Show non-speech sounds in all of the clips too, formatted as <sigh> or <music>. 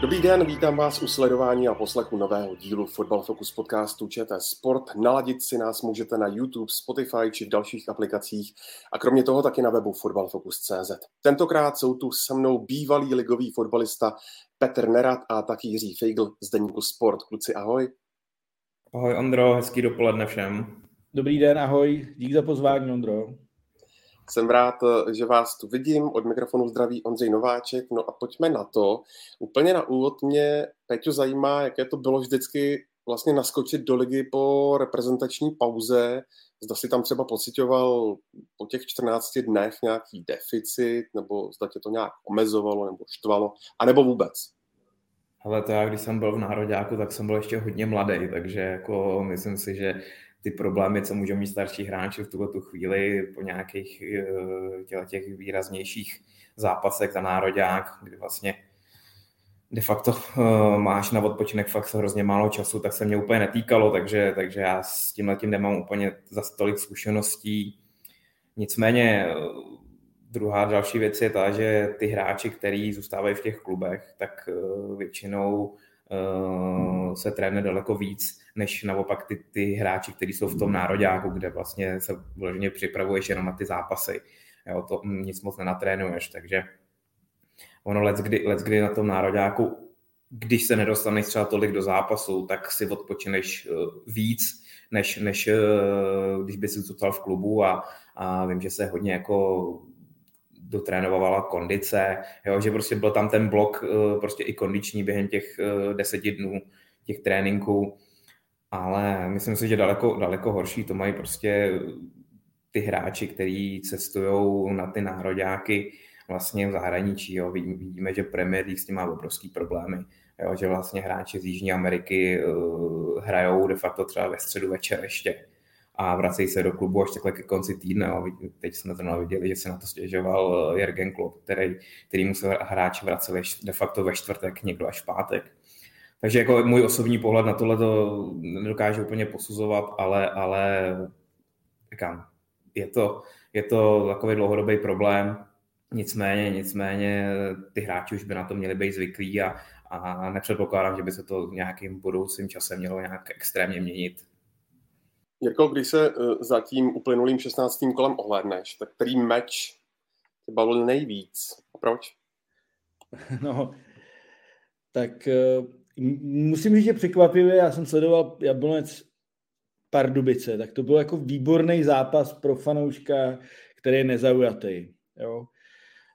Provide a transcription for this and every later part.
Dobrý den, vítám vás u sledování a poslechu nového dílu Football Focus podcastu ČT Sport. Naladit si nás můžete na YouTube, Spotify či v dalších aplikacích a kromě toho taky na webu footballfocus.cz. Tentokrát jsou tu se mnou bývalý ligový fotbalista Petr Nerad a taky Jiří Feigl z Deníku Sport. Kluci, ahoj. Ahoj Ondro, hezký dopoledne všem. Dobrý den, ahoj. Dík za pozvání, Ondro. Jsem rád, že vás tu vidím. Od mikrofonu zdraví Ondřej Nováček. No a pojďme na to. Úplně na úvod mě, Peťo, zajímá, jaké to bylo vždycky vlastně naskočit do ligy po reprezentační pauze. Zda si tam třeba pocitoval po těch 14 dnech nějaký deficit, nebo zda tě to nějak omezovalo, nebo štvalo, anebo vůbec. Ale to já, když jsem byl v Nároďáku, tak jsem byl ještě hodně mladý, takže jako myslím si, že ty problémy, co můžou mít starší hráči v tuto tu chvíli po nějakých eh, těch výraznějších zápasech za nároďák, kdy vlastně de facto uh, máš na odpočinek fakt hrozně málo času, tak se mě úplně netýkalo, takže, takže já s tím letím nemám úplně za tolik zkušeností. Nicméně eh, druhá další věc je ta, že ty hráči, kteří zůstávají v těch klubech, tak většinou se trénuje daleko víc, než naopak ty, ty hráči, kteří jsou v tom nároďáku, kde vlastně se vloženě připravuješ jenom na ty zápasy. Jo, to nic moc nenatrénuješ, takže ono let kdy, let kdy na tom nároďáku, když se nedostaneš třeba tolik do zápasu, tak si odpočineš víc, než, než když by si zůstal v klubu a, a vím, že se hodně jako dotrénovala kondice, jo, že prostě byl tam ten blok prostě i kondiční během těch deseti dnů těch tréninků, ale myslím si, že daleko, daleko horší to mají prostě ty hráči, kteří cestují na ty nároďáky vlastně v zahraničí. Jo. Vidíme, že Premier League s tím má obrovský problémy. Jo, že vlastně hráči z Jižní Ameriky uh, hrajou de facto třeba ve středu večer ještě a vracejí se do klubu až takhle ke konci týdne. Teď jsme to viděli, že se na to stěžoval uh, Jürgen Klopp, který, který musel hráči vracet de facto ve čtvrtek, někdo až v pátek. Takže jako můj osobní pohled na tohle to nedokážu úplně posuzovat, ale, ale říkám, je to, je to takový dlouhodobý problém, nicméně, nicméně ty hráči už by na to měli být zvyklí a, a nepředpokládám, že by se to nějakým budoucím časem mělo nějak extrémně měnit. Jirko, když se eh, za tím uplynulým 16. kolem ohlédneš, tak který meč tě bavil nejvíc? A proč? <laughs> No, tak eh, musím říct, že překvapivě, já jsem sledoval Jablonec Pardubice, tak to byl jako výborný zápas pro fanouška, který je nezaujatý. Jo.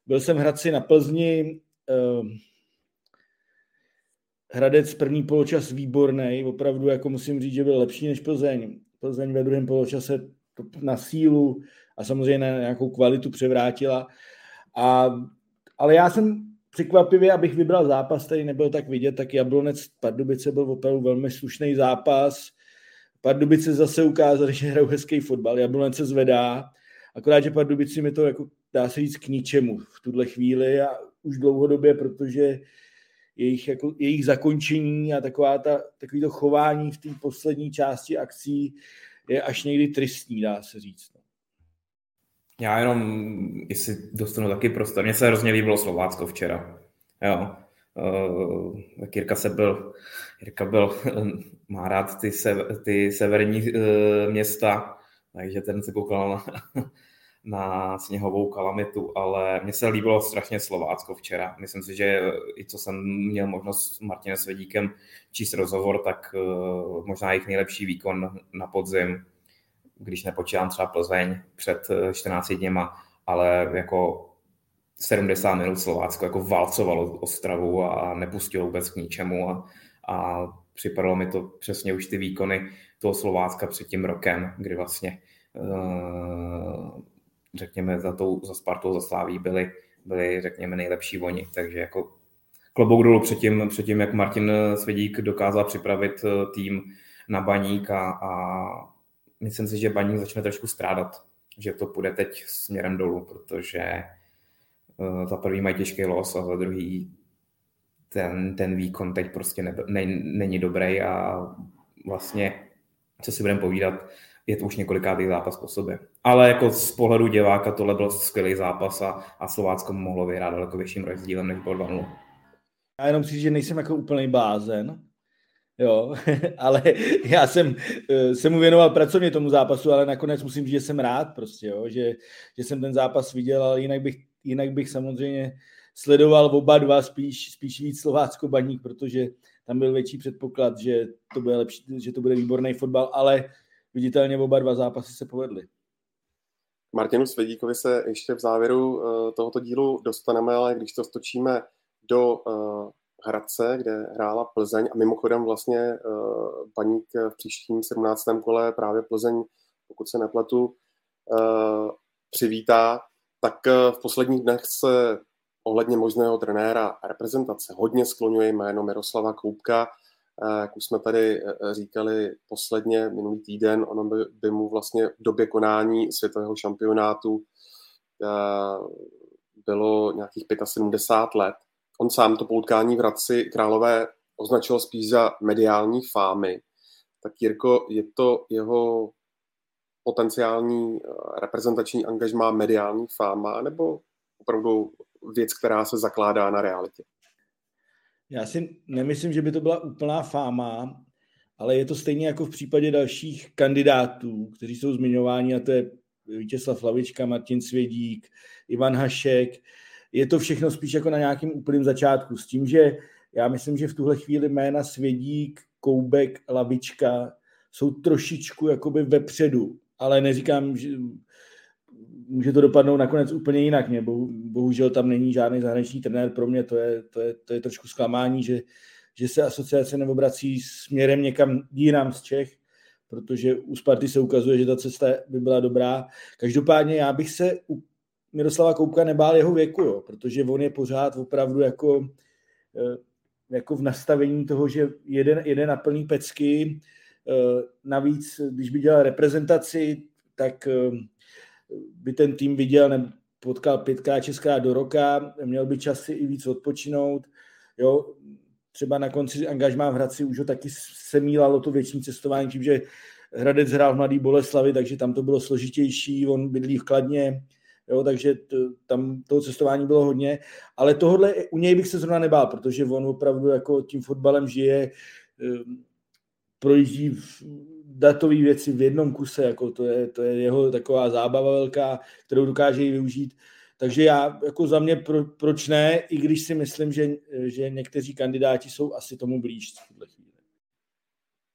Byl jsem Hradci na Plzni, eh, Hradec první poločas výborný, opravdu jako musím říct, že byl lepší než Plzeň. Plzeň ve druhém poločase na sílu a samozřejmě na nějakou kvalitu převrátila. A, ale já jsem překvapivě, abych vybral zápas, který nebyl tak vidět, tak Jablonec Pardubice byl opravdu velmi slušný zápas. Pardubice zase ukázali, že hrajou hezký fotbal, Jablonec se zvedá, akorát, že Pardubici mi to jako dá se říct k ničemu v tuhle chvíli a už dlouhodobě, protože jejich, jako, jejich zakončení a taková ta, takový to chování v té poslední části akcí je až někdy tristní, dá se říct. No. Já jenom, jestli dostanu taky prostor, mně se hrozně líbilo Slovácko včera. Jo. Uh, tak Jirka se byl, Jirka byl, <laughs> má rád ty, sever, ty severní uh, města, takže ten se koukal na, <laughs> na sněhovou kalamitu, ale mně se líbilo strašně Slovácko včera. Myslím si, že i co jsem měl možnost s Martinem Svedíkem číst rozhovor, tak uh, možná jejich nejlepší výkon na podzim když nepočítám třeba Plzeň před 14 eh, dněma, ale jako 70 minut Slovácko jako válcovalo Ostravu a nepustilo vůbec k ničemu a, a připadalo mi to přesně už ty výkony toho Slovácka před tím rokem, kdy vlastně uh, řekněme za, tou, za Spartou, za Sláví byli, byli řekněme nejlepší oni, takže jako klobouk dolů před tím, před tím, jak Martin Svědík dokázal připravit eh, tým na baník a, a myslím si, že baník začne trošku strádat, že to půjde teď směrem dolů, protože uh, za prvý mají těžký los a za druhý ten, ten výkon teď prostě ne, ne, není dobrý a vlastně, co si budeme povídat, je to už několikátý zápas po sobě. Ale jako z pohledu diváka tohle byl skvělý zápas a, a Slovácko mohlo vyhrát daleko větším rozdílem než byl 2 Já jenom chci, že nejsem jako úplný blázen, jo, <laughs> ale já jsem eh, se mu věnoval pracovně tomu zápasu, ale nakonec musím říct, že jsem rád prostě, jo, že, že jsem ten zápas viděl, ale jinak bych, jinak bych samozřejmě sledoval oba dva spíš, spíš víc Slovácko baník, protože tam byl větší předpoklad, že to bude, lepší, že to bude výborný fotbal, ale viditelně oba dva zápasy se povedly. Martinu Svedíkovi se ještě v závěru uh, tohoto dílu dostaneme, ale když to stočíme do uh, Hradce, kde hrála Plzeň a mimochodem vlastně paník v příštím 17. kole právě Plzeň, pokud se nepletu, přivítá, tak v posledních dnech se ohledně možného trenéra reprezentace hodně skloňuje jméno Miroslava Koupka, jak už jsme tady e, e, říkali posledně minulý týden, ono by, by mu vlastně v době konání světového šampionátu e, bylo nějakých 75 let. On sám to poutkání v Hradci Králové označil spíš za mediální fámy. Tak Jirko, je to jeho potenciální reprezentační angažmá mediální fáma, nebo opravdu věc, která se zakládá na realitě? Já si nemyslím, že by to byla úplná fáma, ale je to stejně jako v případě dalších kandidátů, kteří jsou zmiňováni, a to je Vítězslav Lavička, Martin Svědík, Ivan Hašek. Je to všechno spíš jako na nějakém úplném začátku. S tím, že já myslím, že v tuhle chvíli jména Svědík, Koubek, Lavička jsou trošičku jakoby vepředu, ale neříkám, že může to dopadnout nakonec úplně jinak. Mě bohužel tam není žádný zahraniční trenér. Pro mě to je, to je, to je trošku zklamání, že, že se asociace neobrací směrem někam jinam z Čech, protože u Sparty se ukazuje, že ta cesta by byla dobrá. Každopádně já bych se u Miroslava Koupka nebál jeho věku, jo, protože on je pořád opravdu jako, eh, jako v nastavení toho, že jeden, jeden na plný pecky, eh, navíc, když by dělal reprezentaci, tak eh, by ten tým viděl, ne, potkal pětkrát, šestkrát do roka, měl by čas si i víc odpočinout. Jo, třeba na konci angažmá v Hradci už ho taky semílalo to větší cestování, tím, že Hradec hrál v Mladý Boleslavi, takže tam to bylo složitější, on bydlí v Kladně, jo, takže to, tam toho cestování bylo hodně, ale tohle u něj bych se zrovna nebál, protože on opravdu jako tím fotbalem žije, ehm, projíždí v datové věci v jednom kuse, jako to je, to je jeho taková zábava velká, kterou dokáže i využít. Takže já jako za mě pro, proč ne, i když si myslím, že, že někteří kandidáti jsou asi tomu blíž v tuhle chvíli.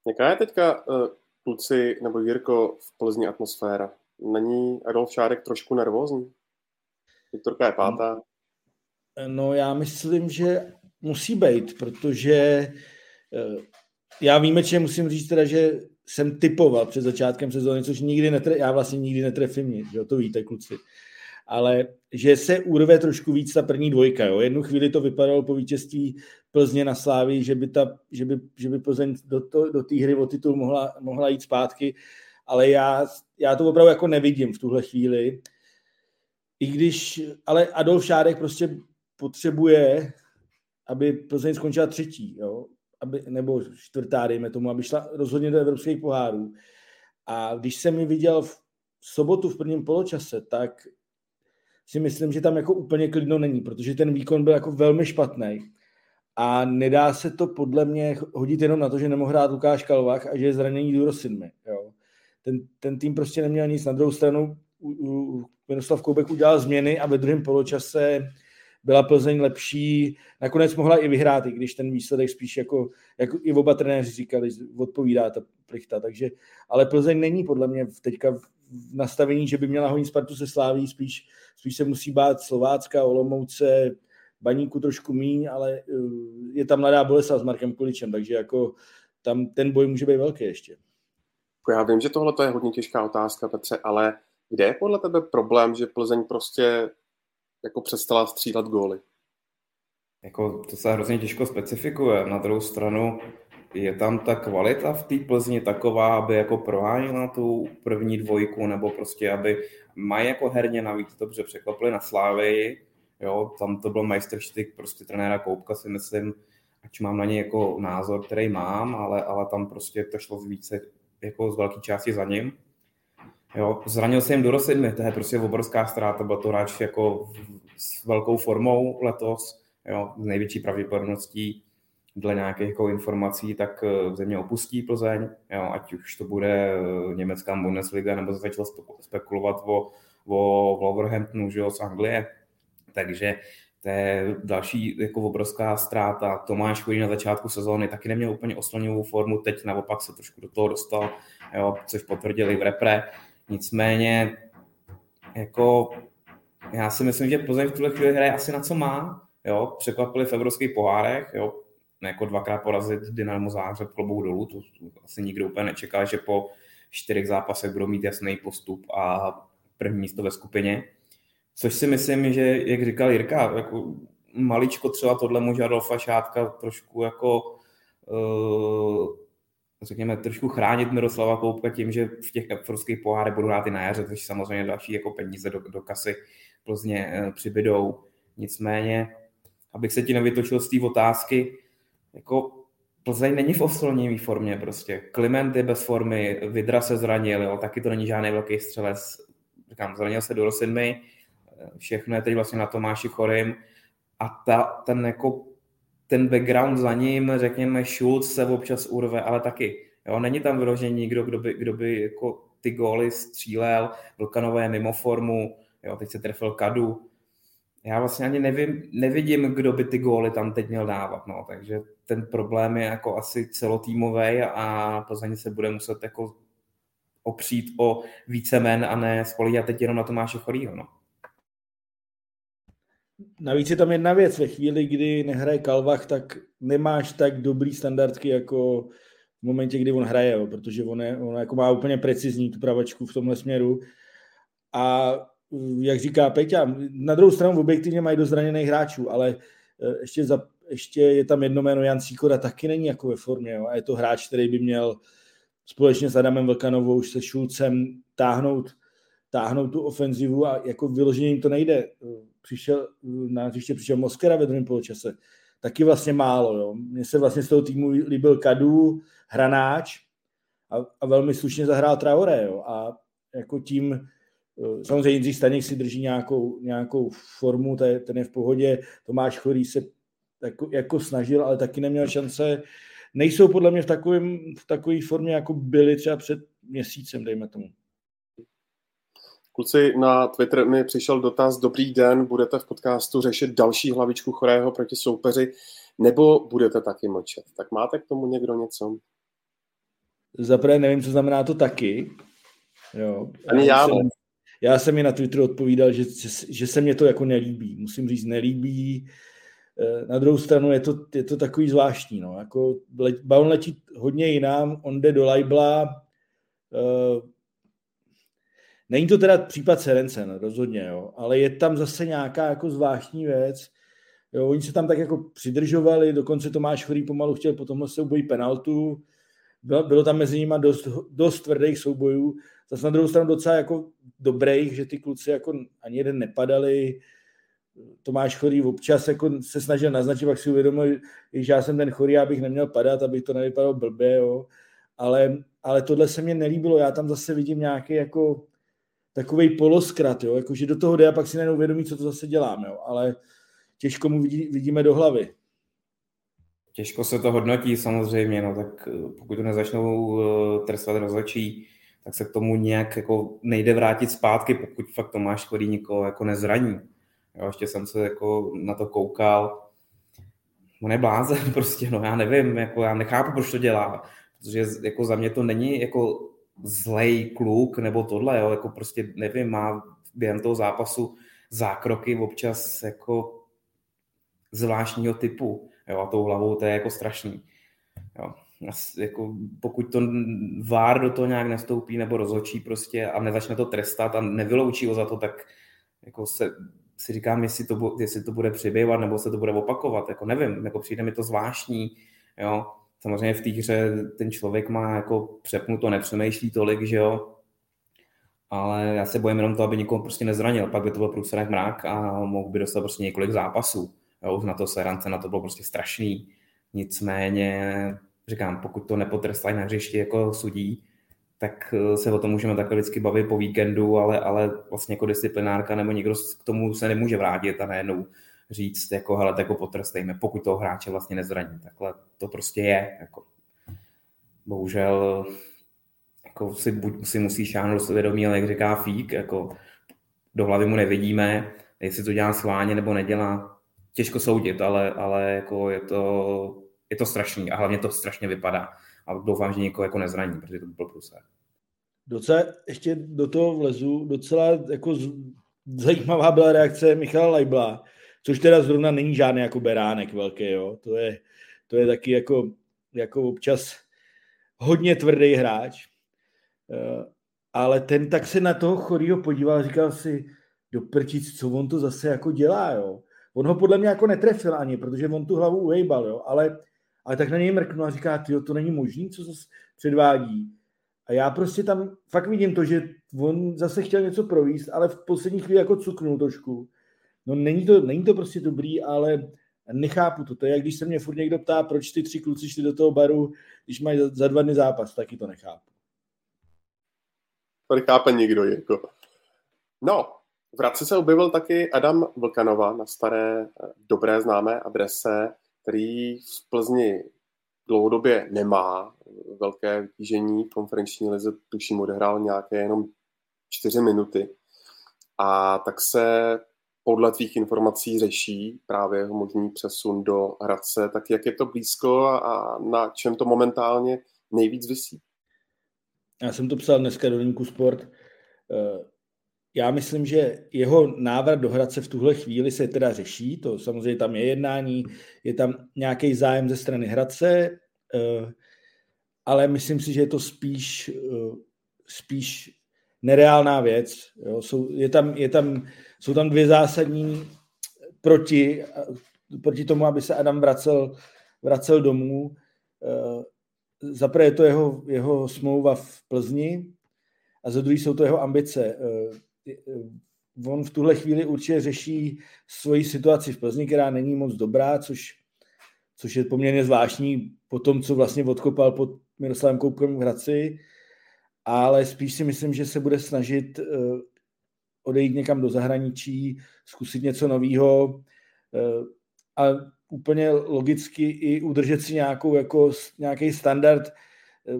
Jaká je teďka uh, kluci nebo Jirko v Plzni atmosféra? Není Adolf Šárek trošku nervózní? Viktorka je pátá. No já myslím, že musí být, protože uh, já výjimečně musím říct teda, že jsem typoval před začátkem sezóny, což nikdy netre, já vlastně nikdy netrefím nic, jo, to víte, kluci. Ale že se urve trošku víc ta první dvojka. Jo. Jednu chvíli to vypadalo po vítězství Plzně na Slávii, že by, ta, že by, že by Plzeň do, to, do té hry o titul mohla, mohla jít zpátky, ale já, já to opravdu jako nevidím v tuhle chvíli. I když, ale Adolf Šárek prostě potřebuje, aby Plzeň skončila třetí. Jo aby, nebo čtvrtá, dejme tomu, aby šla rozhodně do evropských pohárů. A když jsem ji viděl v sobotu v prvním poločase, tak si myslím, že tam jako úplně klidno není, protože ten výkon byl jako velmi špatný. A nedá se to podle mě hodit jenom na to, že nemohl hrát Lukáš Kalvach a že je zranění Duro Sidmy. Jo. Ten, ten tým prostě neměl nic. Na druhou stranu Miroslav Koubek udělal změny a ve druhém poločase byla Plzeň lepší, nakonec mohla i vyhrát, i když ten výsledek spíš jako, jako i oba trenéři říkali, odpovídá ta plichta, takže, ale Plzeň není podle mě teďka v nastavení, že by měla honit Spartu se sláví, spíš, spíš se musí bát Slovácka, Olomouce, Baníku trošku míň, ale eh, je tam mladá Bolesa s Markem Kuličem, takže jako tam ten boj může být velký ještě. Já vím, že tohle je hodně těžká otázka, Petře, ale kde je podle tebe problém, že Plzeň prostě jako přestala střílet góly. Jako to se hrozně těžko specifikuje. Na druhou stranu je tam ta kvalita v té Plzni taková, aby jako proháněla tu první dvojku, nebo prostě, aby mají jako herně navíc dobře překlopili na Slávy, jo, tam to byl majstrštyk prostě trenéra Koupka si myslím, ať mám na něj jako názor, který mám, ale, ale tam prostě to šlo více jako z velké části za ním. Jo, zranil se jim do Rosidmy, to je prostě obrovská ztráta, byl to hráč jako s velkou formou letos, jo, z největší pravděpodobností dle nějakých jako informací, tak eh, země opustí Plzeň, jo, ať už to bude eh, německá Bundesliga, nebo se začalo spekulovat o, o Wolverhamptonu, že jo, z Anglie. Takže to je další jako obrovská ztráta. Tomáš Chudý na začátku sezóny taky neměl úplně oslnivou formu, teď naopak se trošku do toho dostal, jo, což potvrdili v repre. Nicméně, jako, já si myslím, že Plzeň v tuhle chvíli hraje asi na co má. Jo, překvapili v evropských pohárech, jo, jako dvakrát porazit Dynamo Záhřeb klobou dolů, to asi nikdo úplně nečekal, že po čtyřech zápasech budou mít jasný postup a první místo ve skupině. Což si myslím, že, jak říkal Jirka, jako maličko třeba tohle může Adolfa Šátka trošku jako uh, řekněme, trošku chránit Miroslava Koupka tím, že v těch evropských pohárech budou hrát i na jaře, což samozřejmě další jako peníze do, do kasy Plzně uh, přibydou. Nicméně, abych se ti nevytočil z té otázky, jako Plzeň není v oslněvé formě prostě. Kliment je bez formy, Vidra se zranil, jo, taky to není žádný velký střelec. Říkám, zranil se do Rosidmy, všechno je teď vlastně na Tomáši Chorym a ta, ten jako ten background za ním, řekněme, Schulz se občas urve, ale taky. Jo, není tam vyložený nikdo, kdo by, kdo by jako ty góly střílel, Vlkanové mimo formu, jo, teď se trefil Kadu. Já vlastně ani nevím, nevidím, kdo by ty góly tam teď měl dávat, no, takže ten problém je jako asi celotýmový a Plzeň se bude muset jako opřít o více men a ne spolíhat teď jenom na Tomáše Chorýho, no. Navíc je tam jedna věc, ve chvíli, kdy nehraje Kalvach, tak nemáš tak dobrý standardky jako v momentě, kdy on hraje, jo, protože on, je, on jako má úplně precizní tu pravačku v tomhle směru. A jak říká Peťa, na druhou stranu objektivně mají do zraněných hráčů, ale eh, ještě, za, ještě je tam jedno jméno Jan Cíkora, taky není jako ve formě. Jo, a je to hráč, který by měl společně s Adamem Vlkanovou, se Šulcem táhnout, táhnout tu ofenzivu a jako vyloženě jim to nejde přišel, na hřiště přišel Moskera ve druhém poločase. Taky vlastně málo. Jo. Mně se vlastně z toho týmu líbil Kadu, Hranáč a, a velmi slušně zahrál Traoré. Jo. A jako tím, eh, samozřejmě Jindřich Staněk si drží nějakou, nějakou formu, ten je v pohodě, Tomáš Chorý se jako, jako snažil, ale taky neměl šance. Nejsou podle mě v, takovém, v takové formě, jako byli třeba před měsícem, dejme tomu. Kluci, na Twitter mi přišel dotaz, dobrý den, budete v podcastu řešit další hlavičku chorého proti soupeři, nebo budete taky mlčet? Tak máte k tomu někdo něco? Zaprvé nevím, co znamená to taky. Jo. Ani já, já jsem, já jsem mi na Twitteru odpovídal, že, že se mě to jako nelíbí. Musím říct, nelíbí. Eh, na druhou stranu je to, je to takový zvláštní. No. Jako, balon letí hodně jinam, on jde do Lajbla, eh, Není to teda případ Serencen, rozhodně, jo, ale je tam zase nějaká jako zvláštní věc. Jo, oni se tam tak jako přidržovali, dokonce Tomáš Chorý pomalu chtěl po tomhle souboji penaltu. Bylo, bylo tam mezi nimi dost, dost tvrdých soubojů. Zase na druhou stranu docela jako dobrých, že ty kluci jako ani jeden nepadali. Tomáš Chorý občas jako se snažil naznačit, pak si uvědomil, že já jsem ten Chorý, abych neměl padat, aby to nevypadalo blbě, jo. Ale, ale tohle se mně nelíbilo. Já tam zase vidím nějaký jako takový poloskrat, jo, jakože do toho jde a pak si najednou uvědomí, co to zase dělám, jo, ale těžko mu vidí, vidíme do hlavy. Těžko se to hodnotí samozřejmě, no tak eh, pokud to nezačnou eh, trestat tak se k tomu nějak jako nejde vrátit zpátky, pokud fakt Tomáš Škodý nikoho jako nezraní. Jo, ještě jsem se jako na to koukal. On je blázen <laughs> prostě, no já nevím, jako já nechápu, proč to dělá, protože jako za mě to není jako zlej kluk nebo tohle, jo, jako prostě nevím, má během toho zápasu zákroky občas jako zvláštního typu, jo, a tou hlavou to je jako strašný. Jo. Jako, pokud to vár do toho nějak nestoupí nebo rozhočí prostě a nezačne to trestat a nevyloučí ho za to, tak jako se, si říkám, jestli to, jestli to bude přibývat nebo se to bude opakovat, jako nevím, jako přijde mi to zvláštní, jo, samozřejmě v té hře ten člověk má jako přepnuto, nepřemýšlí tolik, že jo, ale já se bojím jenom to, aby nikoho prostě nezranil, pak by to byl průsledek mrak a mohl by dostat prostě několik zápasů. Jo, už na to serance, na to bylo prostě strašný. Nicméně, říkám, pokud to nepotrestají na hřišti jako sudí, tak eh, se o tom můžeme takhle vždycky bavit po víkendu, ale, ale vlastně jako disciplinárka nebo někdo k tomu se nemůže vrátit a najednou říct, jako hele, tak ho potrestejme, pokud toho hráče vlastně nezraní. Takhle to prostě je. Jako. Bohužel jako si, buď si musí šáhnout svědomí, ale jak říká Fík, jako do hlavy mu nevidíme, jestli to dělá schválně nebo nedělá, těžko soudit, ale, ale jako je to, je to strašný a hlavně to strašně vypadá. A doufám, že někoho jako nezraní, protože to byl průser. Docela ještě do toho vlezu, docela jako zajímavá byla reakce Michala Lajbla, což teda zrovna není žádný jako beránek velký, jo. To je, to je taky jako, jako občas hodně tvrdý hráč. Eh, ale ten tak se na toho chorýho podíval a říkal si, do prčic, co on to zase jako dělá, jo. On ho podle mě jako netrefil ani, protože on tu hlavu uhejbal, jo, ale, ale tak na něj mrknu a říká, ty to není možný, co zase předvádí. A já prostě tam fakt vidím to, že on zase chtěl něco províst, ale v poslední chvíli jako cuknul trošku. No není to, není to prostě dobrý, ale nechápu to. To je, jak když se mě furt někdo ptá, proč ty tři kluci šli do toho baru, když mají za dva dny zápas, taky to nechápu. To nechápe nikdo. Jako. No, v Hradci se objevil taky Adam Vlkanova na staré eh, dobré známé adrese, který v Plzni dlouhodobě nemá velké vytížení. Konferenční lize tuším odehrál nějaké jenom čtyři minuty. A tak se podle tvých informací řeší právě jeho možný přesun do Hradce. Tak jak je to blízko a na čem to momentálně nejvíc vysí? Já jsem to psal dneska do Linku Sport. Eh, já myslím, že jeho návrat do Hradce v tuhle chvíli se teda řeší, to samozřejmě tam je jednání, je tam nějaký zájem ze strany Hradce, eh, ale myslím si, že je to spíš, eh, spíš nereálná věc. Jo. Jsou, je tam, je tam, jsou tam dvě zásadní proti, proti tomu, aby se Adam vracel, vracel domů. Eh, Zaprvé je to jeho, jeho smlouva v Plzni a za druhý jsou to jeho ambice on v tuhle chvíli určitě řeší svoji situaci v Plzni, která není moc dobrá, což, což je poměrně zvláštní po tom, co vlastně odkopal pod Miroslavem Koupkem v Hradci, ale spíš si myslím, že se bude snažit eh, odejít někam do zahraničí, zkusit něco nového eh, a úplně logicky i udržet si nějakou, jako, nějaký standard eh,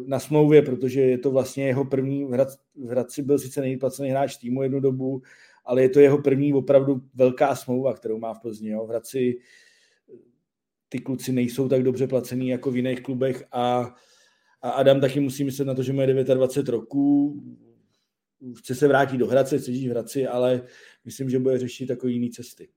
na smlouvě, protože je to vlastně jeho první, v, Hrad, v Hradci byl sice nejplacený hráč týmu jednu dobu, ale je to jeho první opravdu velká smlouva, kterou má v Plzni. Jo. V Hradci ty kluci nejsou tak dobře placený jako v jiných klubech a, a Adam taky musí myslet na to, že má 29 roků, chce se vrátit do Hradce, chce žít v Hradci, ale myslím, že bude řešit takové jiné cesty.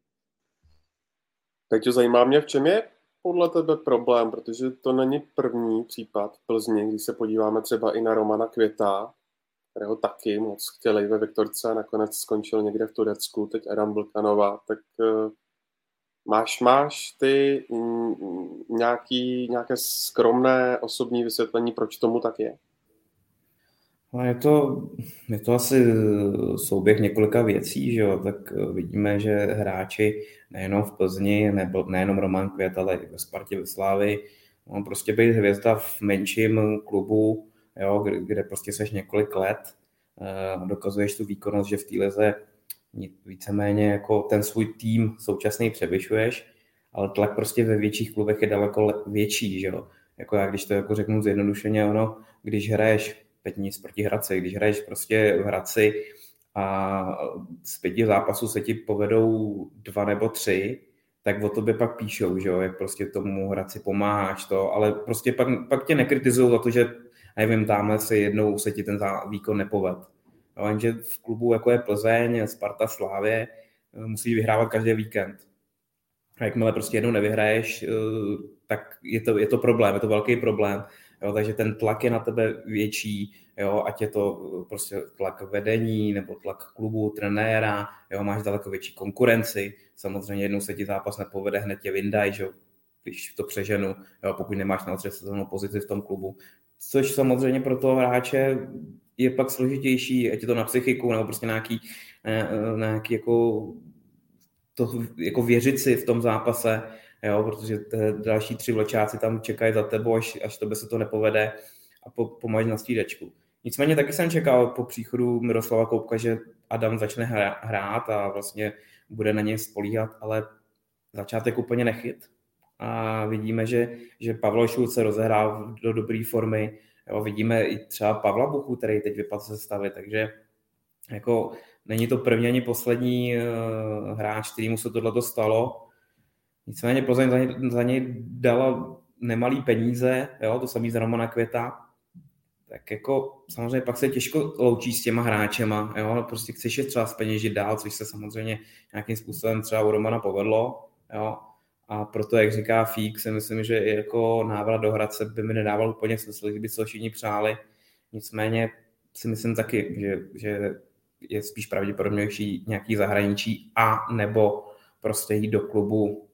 Peťo, zajímá mě, v čem je podle tebe problém, protože to není první případ v Plzni, když se podíváme třeba i na Romana Květa, kterého taky moc chtěli ve Viktorce a nakonec skončil někde v Turecku, teď Adam Vlkanova, tak uh, máš, máš ty nějaký, nějaké skromné osobní vysvětlení, proč tomu tak je? No je to, je to asi souběh několika věcí, že jo? tak eh, vidíme, že hráči nejenom v Plzni, nebo nejenom Roman Květ, ale i ve Spartě, ve Slávy, on prostě být hvězda v menším klubu, jo, kde, kde prostě seš několik let, uh, dokazuješ tu výkonnost, že v té lize víceméně jako ten svůj tým současný převyšuješ, ale tlak prostě ve větších klubech je daleko větší, že jo. Jako já, když to jako řeknu zjednodušeně, ono, když hraješ, teď nic proti Hradci, když hraješ prostě v Hradci a z pěti zápasů se ti povedou dva nebo tři, tak o tobě pak píšou, že jo, jak prostě tomu Hradci pomáháš to, ale prostě pak, pak tě nekritizují za to, že nevím, tamhle se jednou se ti ten výkon nepoved. Jenže v klubu jako je Plzeň, Sparta, Slávě, eh, musí vyhrávat každý víkend. A jakmile prostě jednou nevyhraješ, eh, tak je to, je to problém, je to velký problém. Jo, takže ten tlak je na tebe větší, jo, ať je to eh, prostě tlak vedení nebo tlak klubu, trenéra, jo, máš daleko větší konkurenci, samozřejmě jednou se ti zápas nepovede, hned tě vyndají, že když to přeženu, jo, pokud nemáš na sezónu pozici v tom klubu. Což samozřejmě pro toho hráče je pak složitější, ať je to na psychiku, nebo prostě nějaký, nějaký jako, to, jako věřit si v tom zápase, jo, protože další tři vlečáci tam čekají za tebou, až, až to by se to nepovede a po, pomáš na střídačku. Nicméně taky jsem čekal po příchodu Miroslava Koupka, že Adam začne hrát a vlastně bude na něj spolíhat, ale začátek úplně nechyt. A vidíme, že, že Pavel Šulc se rozehrál do dobré formy. Jo, vidíme i třeba Pavla Buchu, který teď vypadl ze stavy, takže jako není to první ani poslední uh, hráč, kterýmu se tohle stalo. Nicméně Plzeň za, něj, za něj dala nemalý peníze, jo, to samý z Romana Květa, tak jako samozřejmě pak se těžko loučí s těma hráčema, jo, prostě chceš je třeba zpeněžit dál, což se samozřejmě nějakým způsobem třeba u Romana povedlo, jo, a proto, jak říká Fík, si myslím, že jako návrat do Hradce by mi nedával úplně smysl, kdyby se všichni přáli. Nicméně si myslím taky, že, že je spíš pravděpodobnější nějaký zahraničí a nebo prostě jít do klubu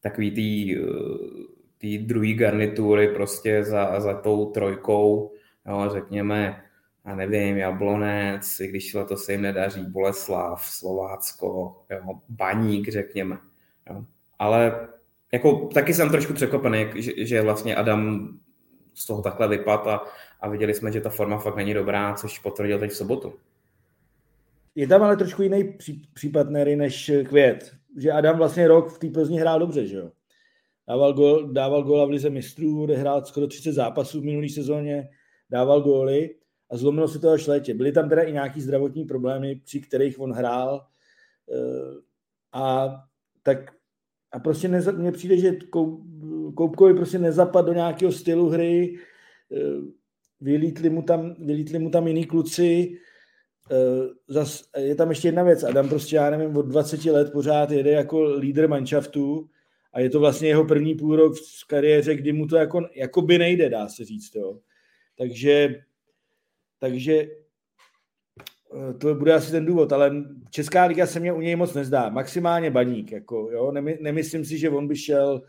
takový tý, tý druhý garnitury prostě za, za tou trojkou, jo, řekněme, a nevím, Jablonec, i když to se jim nedaří, Boleslav, Slovácko, jo, Baník, řekněme. Jo. Ale jako taky jsem trošku překvapený, že, že vlastně Adam z toho takhle vypad a, a viděli jsme, že ta forma fakt není dobrá, což potvrdil teď v sobotu. Je tam ale trošku jiný pří, případ Nery než Květ, že Adam vlastně rok v té Plzni hrál dobře, že jo? Dával, gol, dával góla v Lize mistrů, hrál skoro 30 zápasů v minulé sezóně, dával góly a zlomilo se to až létě. Byly tam teda i nějaký zdravotní problémy, při kterých on hrál eh, a tak a prostě neza, mně přijde, že Koupkovi prostě nezapad do nějakého stylu hry, eh, vylítli mu tam, vylítli mu tam jiný kluci, eh, Zas je tam ještě jedna věc, Adam prostě, já nevím, od 20 let pořád jede jako lídr manšaftu a je to vlastně jeho první půl rok v kariéře, kdy mu to jako, jako by nejde, dá se říct. Jo. Takže, takže to bude asi ten důvod, ale Česká liga se mě u něj moc nezdá. Maximálně baník. Jako, jo? Nemy, nemyslím si, že on by šel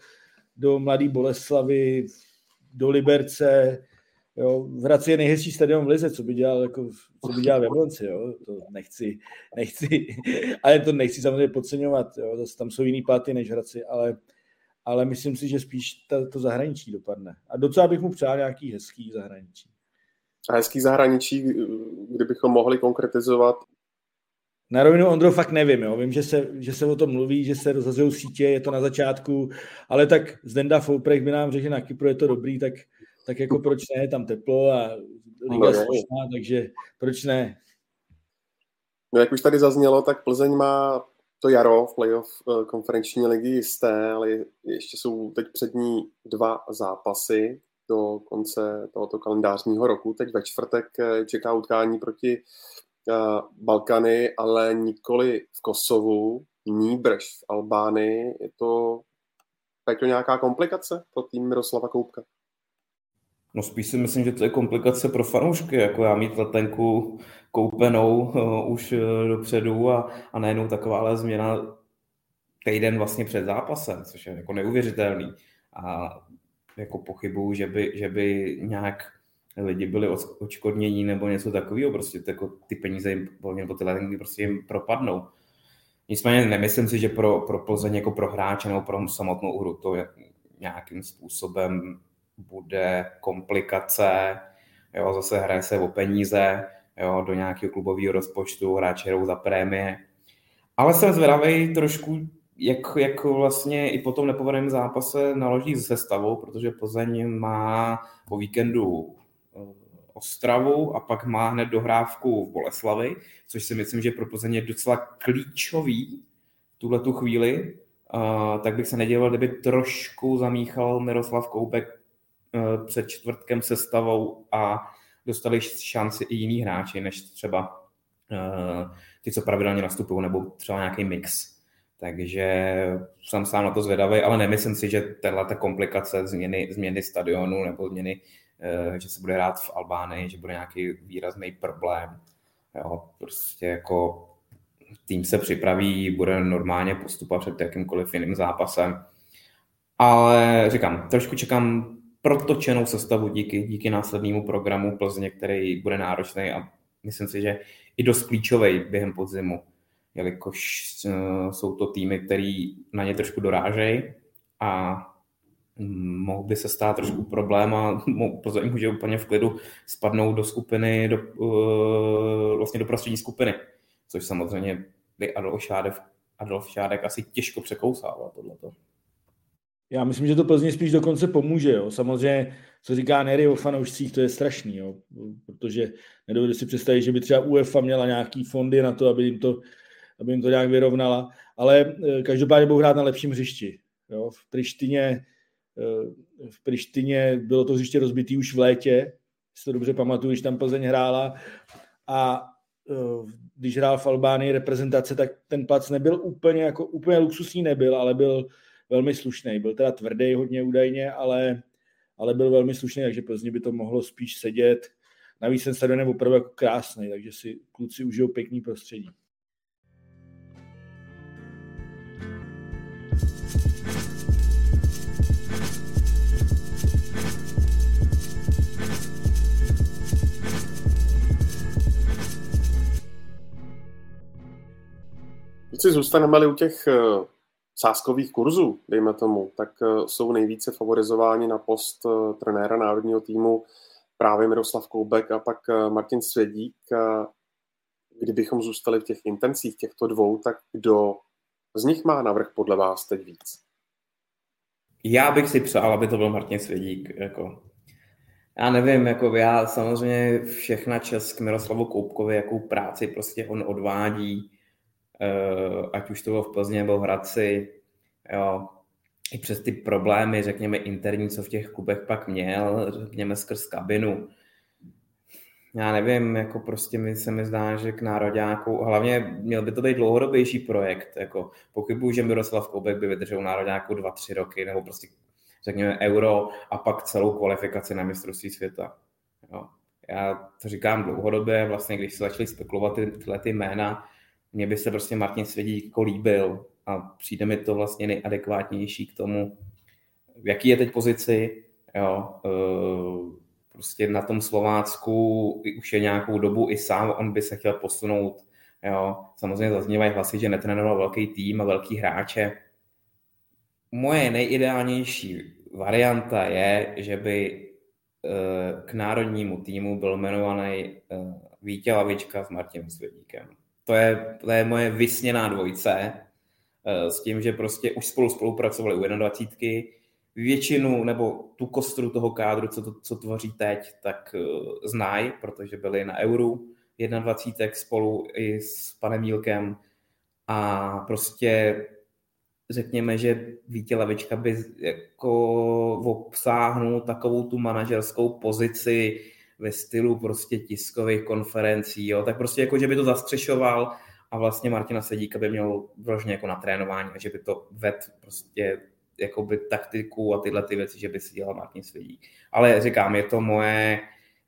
do Mladý Boleslavy, do Liberce. Jo? V Hradci je nejhezčí stadion v Lize, co by dělal, jako, co by dělal v Jablonci. Jo? To nechci, nechci, <laughs> ale to nechci samozřejmě podceňovat. Jo? Zase tam jsou jiný platy než Hradci, ale, ale myslím si, že spíš ta, to zahraničí dopadne. A docela bych mu přál nějaký hezký zahraničí a hezký zahraničí, kdybychom mohli konkretizovat? Na rovinu Ondro fakt nevím, jo. vím, že se, že se o tom mluví, že se rozhazují sítě, je to na začátku, ale tak Zdenda Fouprech by nám řekl, že na Kypru je to dobrý, tak, tak jako proč ne, je tam teplo a liga no, slušná, takže proč ne? No jak už tady zaznělo, tak Plzeň má to jaro v playoff eh, konferenční ligy jisté, ale ještě jsou teď před ní dva zápasy do konce tohoto kalendářního roku. Teď ve čtvrtek eh, čeká utkání proti uh, Balkany, ale nikoli v Kosovu, níbrž v Albánii. Je to, je to nějaká komplikace pro tým Miroslava Koupka? No spíš si myslím, že to je komplikace pro fanoušky, jako já mít letenku koupenou uh, už uh, dopředu a, a najednou takováhle změna týden vlastně před zápasem, což je jako neuvěřitelný. A jako pochybuju, že by, že by nějak lidi byli očkodnění nebo něco takového, prostě jako ty peníze jim, nebo ty letenky prostě jim propadnou. Nicméně nemyslím si, že pro, pro Plzeň jako pro hráče nebo pro samotnou hru to nějakým způsobem bude komplikace, jo, zase hraje se o peníze, jo, do nějakého klubového rozpočtu, hráči hrajou za prémie. Ale jsem zvědavý trošku, jak, jak vlastně i po tom nepovedeném zápase naloží se sestavou, protože Plzeň má po víkendu eh, Ostravu a pak má hned dohrávku v Boleslavi, což si myslím, že pro Plzeň je docela klíčový tuhle tu chvíli, uh, tak bych se nedělal, kdyby trošku zamíchal Miroslav Koubek uh, před čtvrtkem sestavou a dostali šanci i jiní hráči, než třeba uh, ty, co pravidelně nastupují, nebo třeba nějaký mix. Takže jsem sám na to zvědavý, ale nemyslím si, že tahle ta komplikace změny, změny stadionu nebo změny, eh, že se bude hrát v Albánii, že bude nějaký výrazný problém. Jo, prostě jako tým se připraví, bude normálně postupovat před jakýmkoliv jiným zápasem. Ale říkám, trošku čekám protočenou sestavu díky, díky následnému programu Plzně, který bude náročný a myslím si, že i dost klíčový během podzimu, jelikož uh, jsou to týmy, které na ně trošku dorážejí a mohl by se stát trošku problém a <laughs> Plzeň může úplně v klidu spadnout do skupiny, do, uh, vlastně do prostřední skupiny, což samozřejmě by Adolf Šádek, Adolf Šádek asi těžko překousával tohleto. Já myslím, že to Plzně spíš dokonce pomůže. Jo. Samozřejmě, co říká Nery o fanoušcích, to je strašný, jo. protože nedovedu si představit, že by třeba UEFA měla nějaký fondy na to, aby jim to, aby jim to nějak vyrovnala, ale eh, každopádně budou hrát na lepším hřišti. Jo. V Prištině eh, v Prištině bylo to hřiště rozbitý už v létě, si to dobře pamatuju, když tam Plzeň hrála a eh, když hrál v Albánii reprezentace, tak ten plac nebyl úplně jako úplně luxusní nebyl, ale byl velmi slušný. Byl teda tvrdý hodně údajně, ale, ale byl velmi slušný, takže Plzni by to mohlo spíš sedět. Navíc ten stadion je opravdu jako krásný, takže si kluci užijou pěkný prostředí. Si zůstaneme u těch eh, sáskových kurzů, dejme tomu, tak eh, jsou nejvíce favorizováni na post eh, trenéra národního týmu právě Miroslav Koubek a pak Martin Svědík. Kdybychom zůstali v těch intencích těchto dvou, tak kdo z nich má navrh podle vás teď víc? Já bych si přál, aby to byl Martin Svědík. Jako. Já nevím, jako já samozřejmě všechna čas k Miroslavu Koubkovi, jakou práci prostě on odvádí, ať už to bylo v Plzně nebo v Hradci, jo, i přes ty problémy, řekněme, interní, co v těch klubech pak měl, řekněme, skrz kabinu. Já nevím, jako prostě mi se mi zdá, že k nároďáku, hlavně měl by to být dlouhodobější projekt, jako pochybuju, že Miroslav Koubek by vydržel nároďáku dva, tři roky, nebo prostě řekněme euro a pak celou kvalifikaci na mistrovství světa. Jo. Já to říkám dlouhodobě, vlastně když se začaly spekulovat ty, tyhle ty jména, mně by se prostě Martin Svědík jako líbil a přijde mi to vlastně nejadekvátnější k tomu, v jaký je teď pozici, jo, e, prostě na tom Slovácku už je nějakou dobu i sám on by se chtěl posunout, jo, samozřejmě zaznívají hlasy, že netrénoval velký tým a velký hráče. Moje nejideálnější varianta je, že by e, k národnímu týmu byl jmenovaný e, Vítě Lavička s Martinem Svědíkem. To je, to je moje vysněná dvojce eh, s tím, že prostě už spolu spolupracovali u 21. Většinu nebo tu kostru toho kádru, co, to, co tvoří teď, tak uh, znají, protože byli na Euru 21 spolu i s panem Mílkem a prostě řekněme, že Vítě Lavička by jako obsáhnul takovou tu manažerskou pozici, ve stylu prostě tiskových konferencí, jo, tak prostě jako, že by to zastřešoval a vlastně Martina Sedíka by měl vložně jako na trénování a že by to ved prostě jakoby taktiku a tyhle ty věci, že by si dělal Martin Svědík. Ale říkám, je to moje,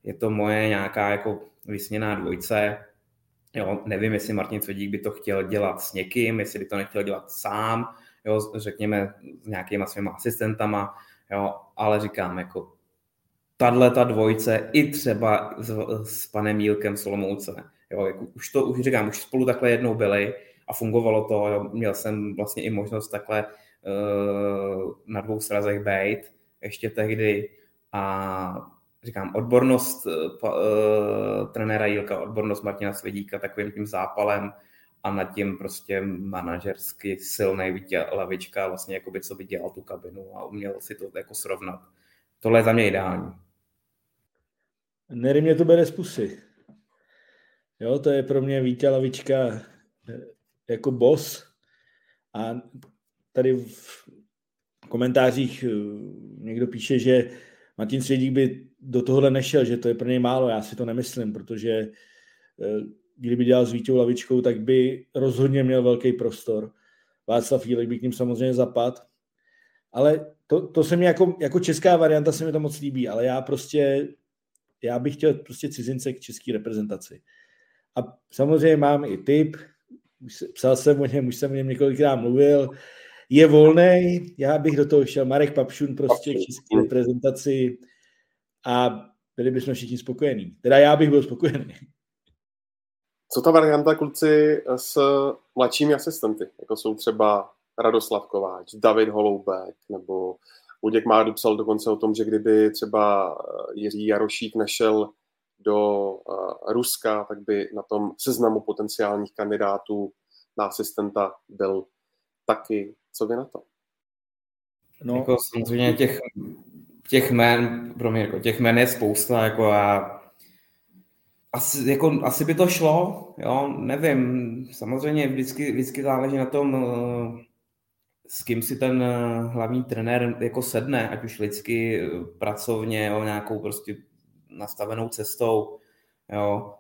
je to moje nějaká jako vysněná dvojce, Jo, nevím, jestli Martin Svědík by to chtěl dělat s někým, jestli by to nechtěl dělat sám, jo, řekněme s nějakýma svýma asistentama, jo, ale říkám, jako tahle ta dvojce i třeba s, s panem Mílkem Solomouce. Jo, jako už to, už říkám, už spolu takhle jednou byli a fungovalo to. Jo. Měl jsem vlastně i možnost takhle uh, na dvou srazech být ještě tehdy a říkám, odbornost uh, trenéra Jílka, odbornost Martina Svědíka takovým tím zápalem a nad tím prostě manažersky silný lavička, vlastně jako by co by dělal tu kabinu a uměl si to jako srovnat. Tohle je za mě ideální. Nery mě to bere z pusy. Jo, to je pro mě Vítě Lavička eh, jako boss. A tady v komentářích eh, někdo píše, že Martin Svědík by do tohohle nešel, že to je pro něj málo. Já si to nemyslím, protože eh, kdyby dělal s Vítěou Lavičkou, tak by rozhodně měl velký prostor. Václav Jílek by k ním samozřejmě zapad. Ale to, to se mi jako, jako česká varianta se mi to moc líbí, ale já prostě já bych chtěl prostě cizince k české reprezentaci. A samozřejmě mám i tip, psal jsem o něm, už jsem o něm několikrát mluvil, je volný, já bych do toho šel. Marek Papšun prostě k české reprezentaci a byli bychom všichni spokojení. Teda já bych byl spokojený. Co ta varianta, kluci, s mladšími asistenty, jako jsou třeba Radoslav Kováč, David Holoubek, nebo Luděk má psal dokonce o tom, že kdyby třeba Jiří Jarošík nešel do Ruska, tak by na tom seznamu potenciálních kandidátů na asistenta byl taky. Co vy na to? No, jako samozřejmě těch, těch men, pro mě, jako těch men je spousta, jako a asi, jako, asi by to šlo, jo, nevím, samozřejmě vždycky, vždycky záleží na tom, eh, s kým si ten eh, hlavní trenér jako sedne, ať už lidsky, eh, pracovně, o nějakou prostě nastavenou cestou, jo.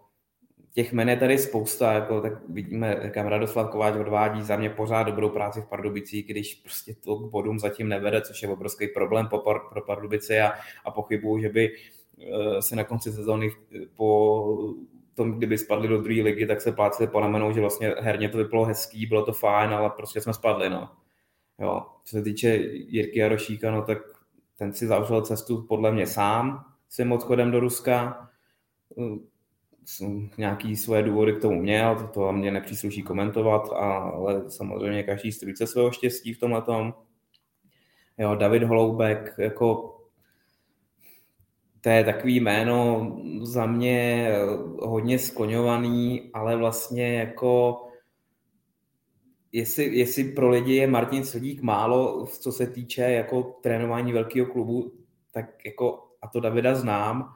Těch men je tady spousta, jako, tak vidíme, kam Radoslav Kováč odvádí za mě pořád dobrou práci v Pardubicích, když prostě to k bodům zatím nevede, což je obrovský problém pro, Pardubice a, a pochybuju, že by Eh, se na konci sezóny po tom, kdyby spadli do druhé ligy, tak se plácili po ramenou, že vlastně herně to vypadalo hezký, bylo to fajn, ale prostě jsme spadli, no. Jo. Co se týče Jirky Jarošíka, no tak ten si zavřel cestu podle mě sám svým odchodem do Ruska. Nějaký svoje důvody k tomu měl, to, to mě nepřísluší komentovat, ale samozřejmě každý strujce svého štěstí v tomhle tom. Jo, David Holoubek, jako to je takový jméno za mě hodně skloňovaný, ale vlastně jako jestli, jestli pro lidi je Martin Sodík málo, co se týče jako trénování velkého klubu, tak jako, a to Davida znám,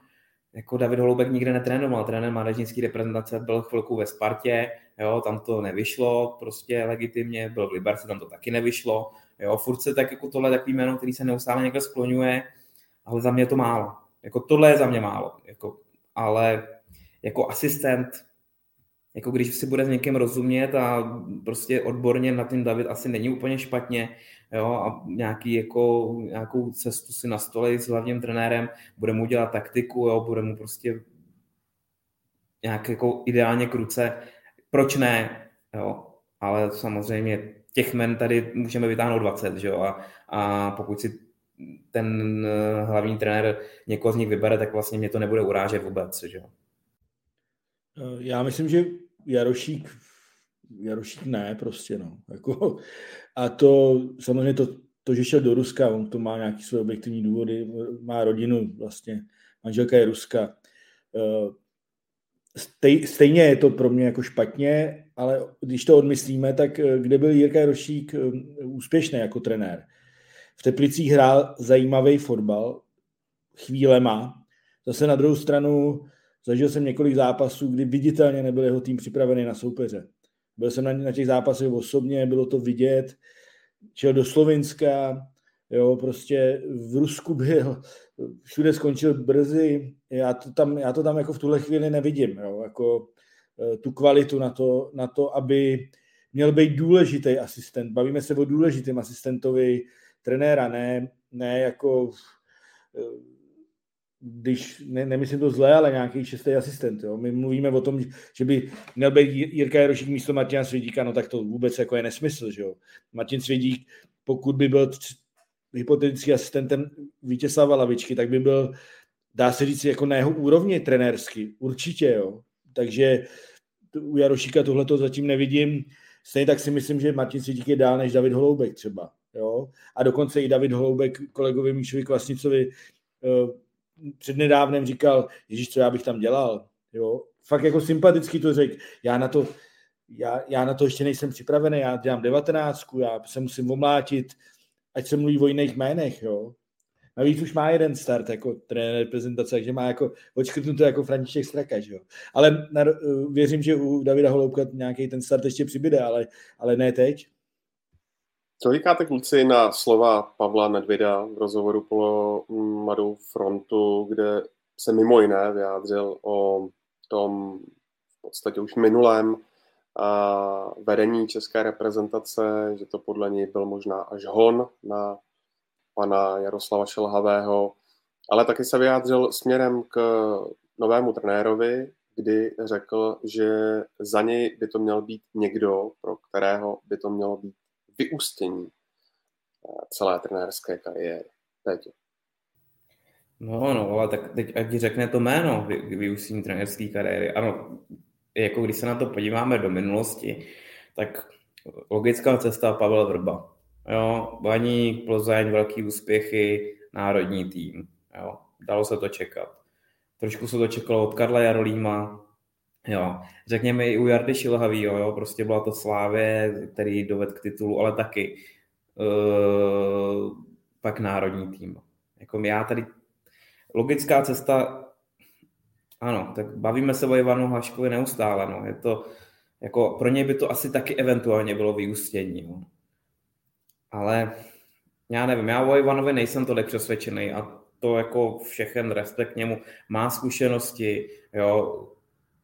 jako David Holubek nikde netrénoval, trenér mládežnické reprezentace byl chvilku ve Spartě, jo, tam to nevyšlo prostě legitimně, byl v Liberci, tam to taky nevyšlo, jo, furt se tak jako tohle takový jméno, který se neustále někde skloňuje, ale za mě to málo. Jako tohle je za mě málo. Jako, ale jako asistent, jako když si bude s někým rozumět a prostě odborně na tím David asi není úplně špatně, jo, a nějaký jako, nějakou cestu si nastolí s hlavním trenérem, bude mu dělat taktiku, jo, bude mu prostě nějak jako ideálně kruce, proč ne, jo, ale samozřejmě těch men tady můžeme vytáhnout 20, že jo, a, a pokud si ten eh, hlavní trenér někoho z nich vybere, tak vlastně mě to nebude urážet vůbec. Že? Eh, já myslím, že Jarošík, Jarošík ne prostě, no. <laughs> Jako, a to samozřejmě to, to, že šel do Ruska, on to má nějaký své objektivní důvody, má rodinu vlastně, manželka je Ruska. Eh, stej, stejně je to pro mě jako špatně, ale když to odmyslíme, tak kde byl Jirka Jarošík úspěšný jako trenér? v Teplicích hrál zajímavý fotbal chvílema. Zase na druhou stranu zažil jsem několik zápasů, kdy viditelně nebyl jeho tým připravený na soupeře. Byl jsem na, na těch zápasech osobně, bylo to vidět. Šel do Slovenska, jo, prostě v Rusku byl, všude skončil brzy. Já to tam, já to tam jako v tuhle chvíli nevidím, jo, jako eh, tu kvalitu na to, na to, aby měl být důležitý asistent. Bavíme se o důležitém asistentovi, trenéra, ne, ne jako eh, když, ne, nemyslím to zle, ale nějaký čistý asistent. Jo. My mluvíme o tom, že by měl být Jirka Jarošík místo Martina Svědíka, no tak to vůbec jako je nesmysl. Že jo. Martin Svědík, pokud by byl hypotetický asistentem Vítězslava Lavičky, tak by byl, dá se říct, jako na jeho úrovni trenérsky. Určitě, jo. Takže u Jarošíka tohle to zatím nevidím. Stejně tak si myslím, že Martin Svědík je dál než David Holoubek třeba. Jo? A dokonce i David Holoubek kolegovi Míšovi Kvasnicovi uh, přednedávnem říkal, Ježíš, co já bych tam dělal. Jo? Fakt jako sympaticky to řekl. Já na to, já, já na to ještě nejsem připravený, já dělám devatenáctku, já se musím omlátit, ať se mluví o jiných jménech. Jo? Navíc už má jeden start jako trenér reprezentace, takže má jako odškrtnuto jako František Straka, že jo. Ale na, věřím, že u Davida Holoubka nějaký ten start ještě přibyde, ale, ale ne teď. Co říkáte kluci na slova Pavla Nedvěda v rozhovoru po Mladou frontu, kde se mimo jiné vyjádřil o tom v podstatě už minulém a vedení české reprezentace, že to podle něj byl možná až hon na pana Jaroslava Šelhavého, ale taky se vyjádřil směrem k novému trenérovi, kdy řekl, že za něj by to měl být někdo, pro kterého by to mělo být vyústění celé trenérské kariéry. Teď. No, no, ale tak teď ať řekne to jméno vyústí trenérské kariéry. Ano, jako když se na to podíváme do minulosti, tak logická cesta Pavel Vrba. Jo, Baník, Plzeň, velký úspěchy, národní tým. Jo, dalo se to čekat. Trošku se to čekalo od Karla Jarolíma, Jo, řekněme i u Jardy Šilhavýho, jo, prostě byla to Slávě, který doved k titulu, ale taky uh, pak národní tým. Jako já tady, logická cesta, ano, tak bavíme se o Ivanu Haškovi neustále, no, je to, jako pro něj by to asi taky eventuálně bylo vyústění, no. Ale já nevím, já o Ivanovi nejsem tolik přesvědčený a to jako všechen respekt k němu, má zkušenosti, jo,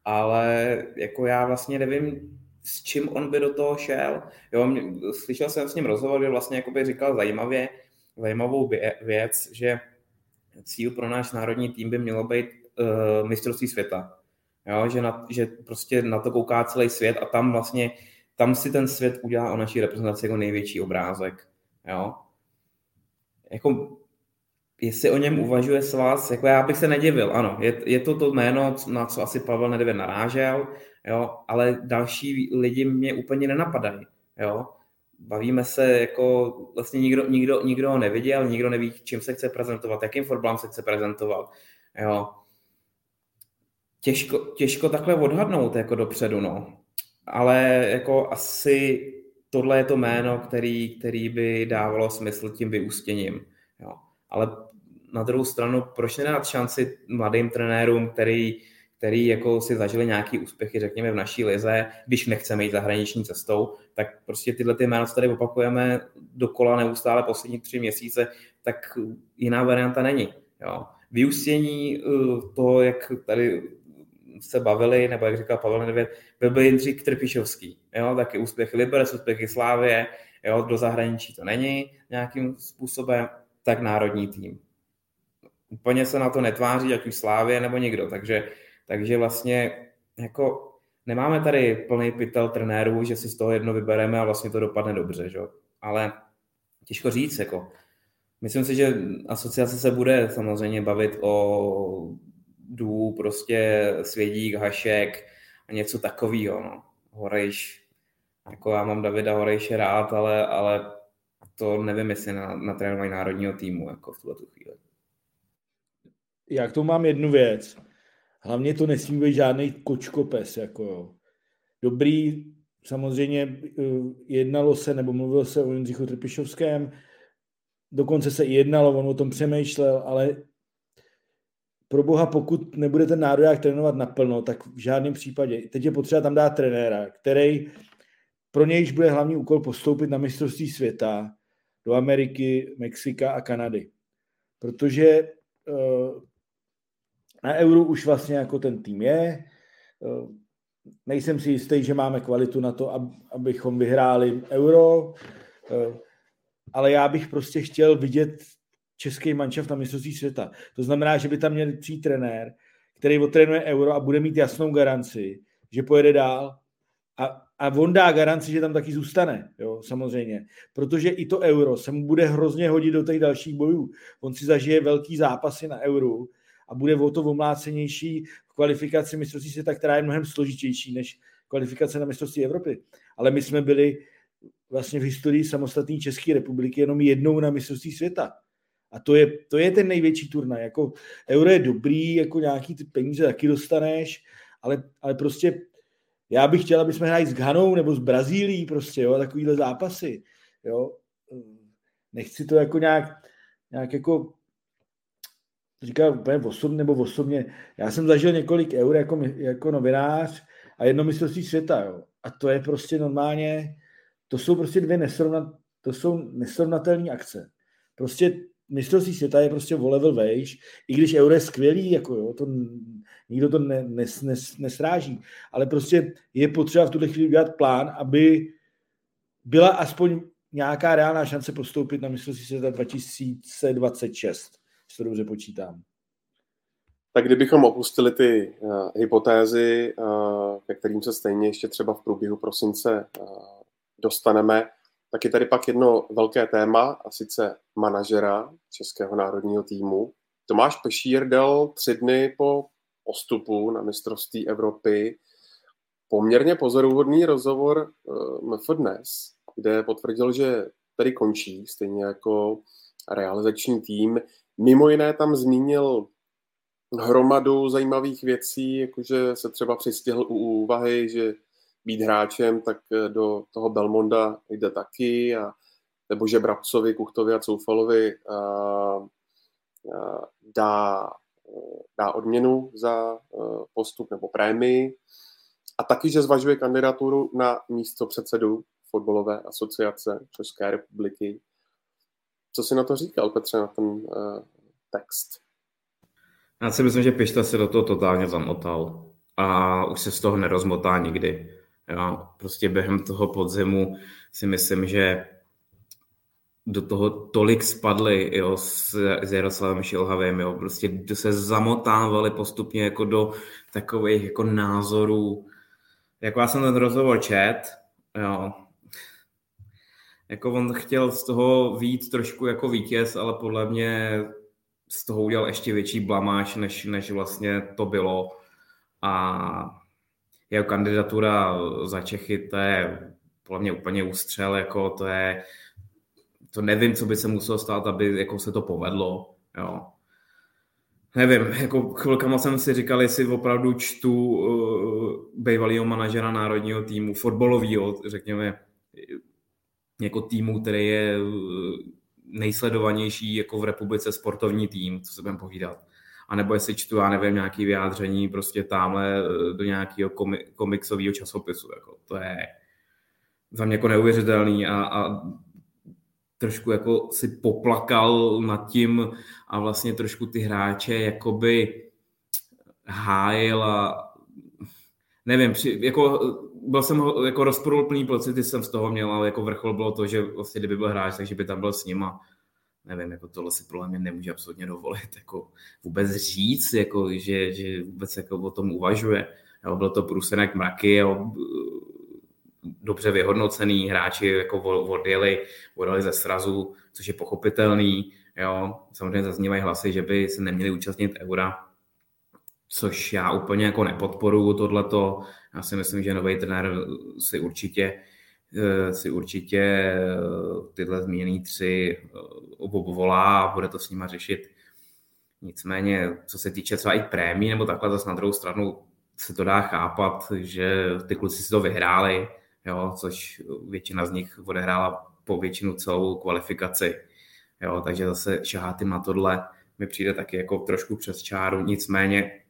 ale jako já vlastně nevím, s čím on by do toho šel. Jo, mě, slyšel jsem s ním rozhovor, kde vlastně jako by říkal zajímavě, zajímavou věc, že cíl pro náš národní tým by mělo být uh, mistrovství světa. Jo, že, na, že prostě na to kouká celý svět a tam vlastně, tam si ten svět udělá o naší reprezentaci jako největší obrázek. Jo. Jako jestli o něm uvažuje svaz, jako já bych se nedivil, ano, je, je to to jméno, na co asi Pavel Nedvěd narážel, jo, ale další lidi mě úplně nenapadají, jo. Bavíme se jako, vlastně nikdo, nikdo, nikdo ho neviděl, nikdo neví, čím se chce prezentovat, jakým fotbalem se chce prezentovat, jo. Těžko, těžko takhle odhadnout jako dopředu, no. Ale jako asi tohle je to jméno, který, který by dávalo smysl tím vyústěním. Jo. Ale na druhou stranu, proč nedát šanci mladým trenérům, který, který jako si zažili nějaký úspěchy, řekněme, v naší lize, když nechceme jít zahraniční cestou, tak prostě tyhle ty jména, co tady opakujeme dokola neustále poslední tři měsíce, tak jiná varianta není. Jo. Vyústění uh, toho, jak tady se bavili, nebo jak říkal Pavel Nedvěd, byl by Jindřich Trpišovský. Jo, taky úspěchy Liberec, úspěchy Slávě, jo, do zahraničí to není nějakým způsobem, tak národní tým úplně se na to netváří, ať už Slávě nebo někdo. Takže, takže vlastně jako nemáme tady plný pytel trenérů, že si z toho jedno vybereme a vlastně to dopadne dobře, že? ale těžko říct, jako. Myslím si, že asociace se bude samozřejmě bavit o Dů, prostě Svědík, Hašek a něco takového, no. Horejš, jako já mám Davida Horejše rád, ale, ale to nevím, jestli na, na trénování národního týmu, jako v tuhle chvíli já k tomu mám jednu věc. Hlavně to nesmí být žádný kočkopes. Jako jo. Dobrý, samozřejmě eh, jednalo se, nebo mluvilo se o Jindřichu Trpišovském, dokonce se i jednalo, on o tom přemýšlel, ale pro boha, pokud nebude ten národák trénovat naplno, tak v žádném případě. Teď je potřeba tam dát trenéra, který pro nějž bude hlavní úkol postoupit na mistrovství světa do Ameriky, Mexika a Kanady. Protože uh, na Euro už vlastně jako ten tým je. Eh, nejsem si jistý, že máme kvalitu na to, abychom vyhráli Euro, eh, ale já bych prostě chtěl vidět český mančav na mistrovství světa. To znamená, že by tam měl přijít trenér, který otrénuje Euro a bude mít jasnou garanci, že pojede dál a, a on dá garanci, že tam taky zůstane, jo, samozřejmě. Protože i to euro se mu bude hrozně hodit do těch dalších bojů. On si zažije velký zápasy na euro a bude o to omlácenější v kvalifikaci mistrovství světa, která je mnohem složitější než kvalifikace na mistrovství Evropy. Ale my jsme byli vlastně v historii samostatné České republiky jenom jednou na mistrovství světa. A to je, to je ten největší turnaj. Jako euro je dobrý, jako nějaký ty peníze taky dostaneš, ale, ale prostě já bych chtěl, aby jsme hráli s Ghanou nebo s Brazílií, prostě, jo, takovýhle zápasy, jo. Nechci to jako nějak, nějak jako říká úplně osobně nebo osobně. Já jsem zažil několik eur jako, jako novinář a jedno mistrovství světa. Jo. A to je prostě normálně, to jsou prostě dvě nesrovnat, to jsou nesrovnatelné akce. Prostě mistrovství světa je prostě o level vejš, i když euro je skvělý, jako jo, to nikdo to ne, nes, nes, nesráží, ale prostě je potřeba v tuhle chvíli udělat plán, aby byla aspoň nějaká reálná šance postoupit na mistrovství světa 2026 to dobře počítám. Tak kdybychom opustili ty uh, hypotézy, uh, ke kterým se stejně ještě třeba v průběhu prosince uh, dostaneme, tak je tady pak jedno velké téma, a sice manažera Českého národního týmu. Tomáš Pešír dal tři dny po postupu na mistrovství Evropy poměrně pozoruhodný rozhovor uh, MF dnes, kde potvrdil, že tady končí, stejně jako realizační tým. Mimo jiné tam zmínil hromadu zajímavých věcí, jakože se třeba přistihl u úvahy, že být hráčem, tak eh, do toho Belmonda jde taky, a, nebo že Brabcovi, Kuchtovi a Coufalovi a, a, dá, dá odměnu za eh, postup nebo prémii a taky, že zvažuje kandidaturu na místo předsedu fotbalové asociace České republiky. Co si na to říkal, Petře, na ten uh, text? Já si myslím, že Pišta se do toho totálně zamotal a už se z toho nerozmotá nikdy. Jo, prostě během toho podzimu si myslím, že do toho tolik spadli jo, s, s Jaroslavem Šilhavým, jo, prostě se zamotávali postupně jako do takových jako názorů. Jako já jsem ten rozhovor čet, jo, jako on chtěl z toho víc trošku jako vítěz, ale podle mě z toho udělal ještě větší blamáž, než, než vlastně to bylo. A jeho kandidatura za Čechy, to je podle mě úplně ústřel, jako to je, to nevím, co by se muselo stát, aby jako se to povedlo, jo. Nevím, jako chvilkama jsem si říkal, jestli opravdu čtu uh, bývalého manažera národního týmu, fotbalového, řekněme, jako týmu, který je uh, nejsledovanější jako v republice sportovní tým, co se budeme povídat a nebo jestli čtu, já nevím, nějaký vyjádření prostě tamhle eh, do nějakého komi- komiksového časopisu. Jako, to je za mě jako neuvěřitelný a, a trošku jako si poplakal nad tím a vlastně trošku ty hráče jakoby hájil a nevím, při, jako byl jsem jako rozporuplný pocity jsem z toho měl, ale jako vrchol bylo to, že vlastně kdyby byl hráč, takže by tam byl s nima nevím, jako tohle si podle mě nemůže absolutně dovolit jako vůbec říct, jako, že, že vůbec jako o tom uvažuje. Jo, byl to průsenek mraky, jo, dobře vyhodnocený hráči jako odjeli, odjeli ze srazu, což je pochopitelný. Jo. Samozřejmě zaznívají hlasy, že by se neměli účastnit eura, což já úplně jako nepodporuju tohleto. Já si myslím, že nový trenér si určitě Eh, si určitě eh, tyhle zmíněné tři eh, obvolá a bude to s nima řešit. Nicméně, co se týče třeba i prémí nebo takhle, zase na druhou stranu se to dá chápat, že ty kluci si to vyhráli, jo, což většina z nich odehrála po většinu celou kvalifikaci. Jo, takže zase šahát na tohle mi přijde taky jako trošku přes čáru. Nicméně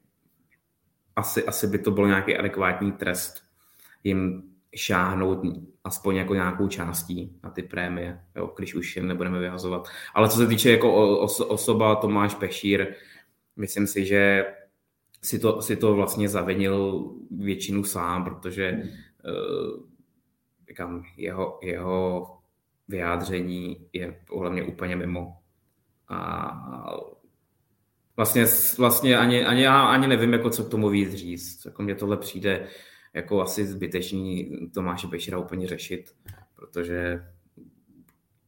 asi, asi by to byl nějaký adekvátní trest jim šáhnout aspoň jako nějakou částí na ty prémie, jo, když už je nebudeme vyhazovat. Ale co se týče jako os, osoba Tomáš Pešír, myslím si, že si to, si to vlastně zavinil většinu sám, protože uh, říkám, jeho, jeho vyjádření je podle mě úplně mimo. A vlastně, vlastně ani, ani já ani nevím, jako co k tomu víc říct. Jako mně tohle přijde jako asi zbytečný Tomáše Bešira úplně řešit, protože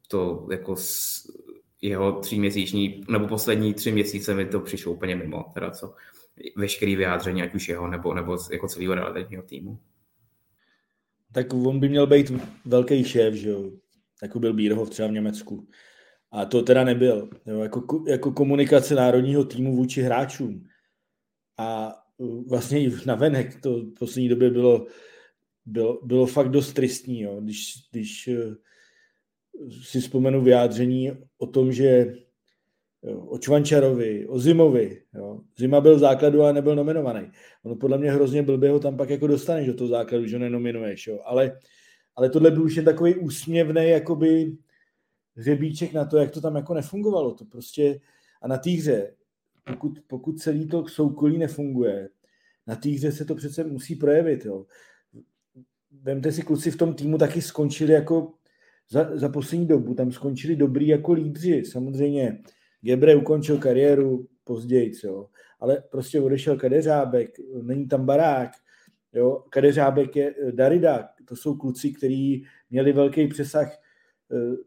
to jako s jeho tříměsíční, nebo poslední tři měsíce mi to přišlo úplně mimo, teda co veškerý vyjádření, ať už jeho, nebo, nebo jako celého relativního týmu. Tak on by měl být velký šéf, že jo? Jako byl Bírhov třeba v Německu. A to teda nebyl. Jo? Jako, jako komunikace národního týmu vůči hráčům. A vlastně i na venek to v poslední době bylo, bylo, bylo fakt dost tristní, jo. Když, když eh, si vzpomenu vyjádření o tom, že o Čvančarovi, o Zimovi. Jo. Zima byl v základu a nebyl nominovaný. Ono podle mě hrozně blbě ho tam pak jako dostaneš do toho základu, že ho nenominuješ. Jo. Ale, ale tohle byl už jen takový úsměvný jakoby hřebíček na to, jak to tam jako nefungovalo. To prostě a na té hře pokud, pokud celý to soukolí nefunguje, na té hře se to přece musí projevit. Jo. Vemte si, kluci v tom týmu taky skončili jako za, za poslední dobu, tam skončili dobrý jako lídři. Samozřejmě Gebre ukončil kariéru později, jo. ale prostě odešel Kadeřábek, není tam barák, jo. Kadeřábek je Darida, to jsou kluci, kteří měli velký přesah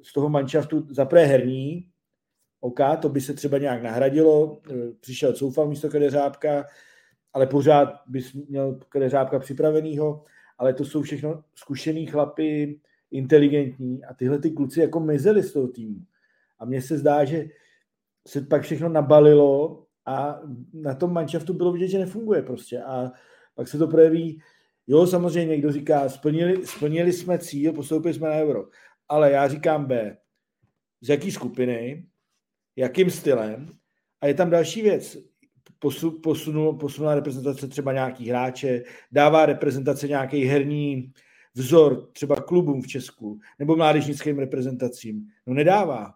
z toho manšaftu zaprvé herní, OK, to by se třeba nějak nahradilo, přišel Coufal místo Kadeřábka, ale pořád bys měl Kadeřábka připravenýho, ale to jsou všechno zkušený chlapy, inteligentní a tyhle ty kluci jako mizeli z toho týmu. A mně se zdá, že se pak všechno nabalilo a na tom manšaftu bylo vidět, že nefunguje prostě. A pak se to projeví, jo, samozřejmě někdo říká, splnili, splnili jsme cíl, postoupili jsme na euro. Ale já říkám B, z jaký skupiny, jakým stylem a je tam další věc. Posu, posunul, posunula reprezentace třeba nějaký hráče, dává reprezentace nějaký herní vzor třeba klubům v Česku nebo mládežnickým reprezentacím. No nedává.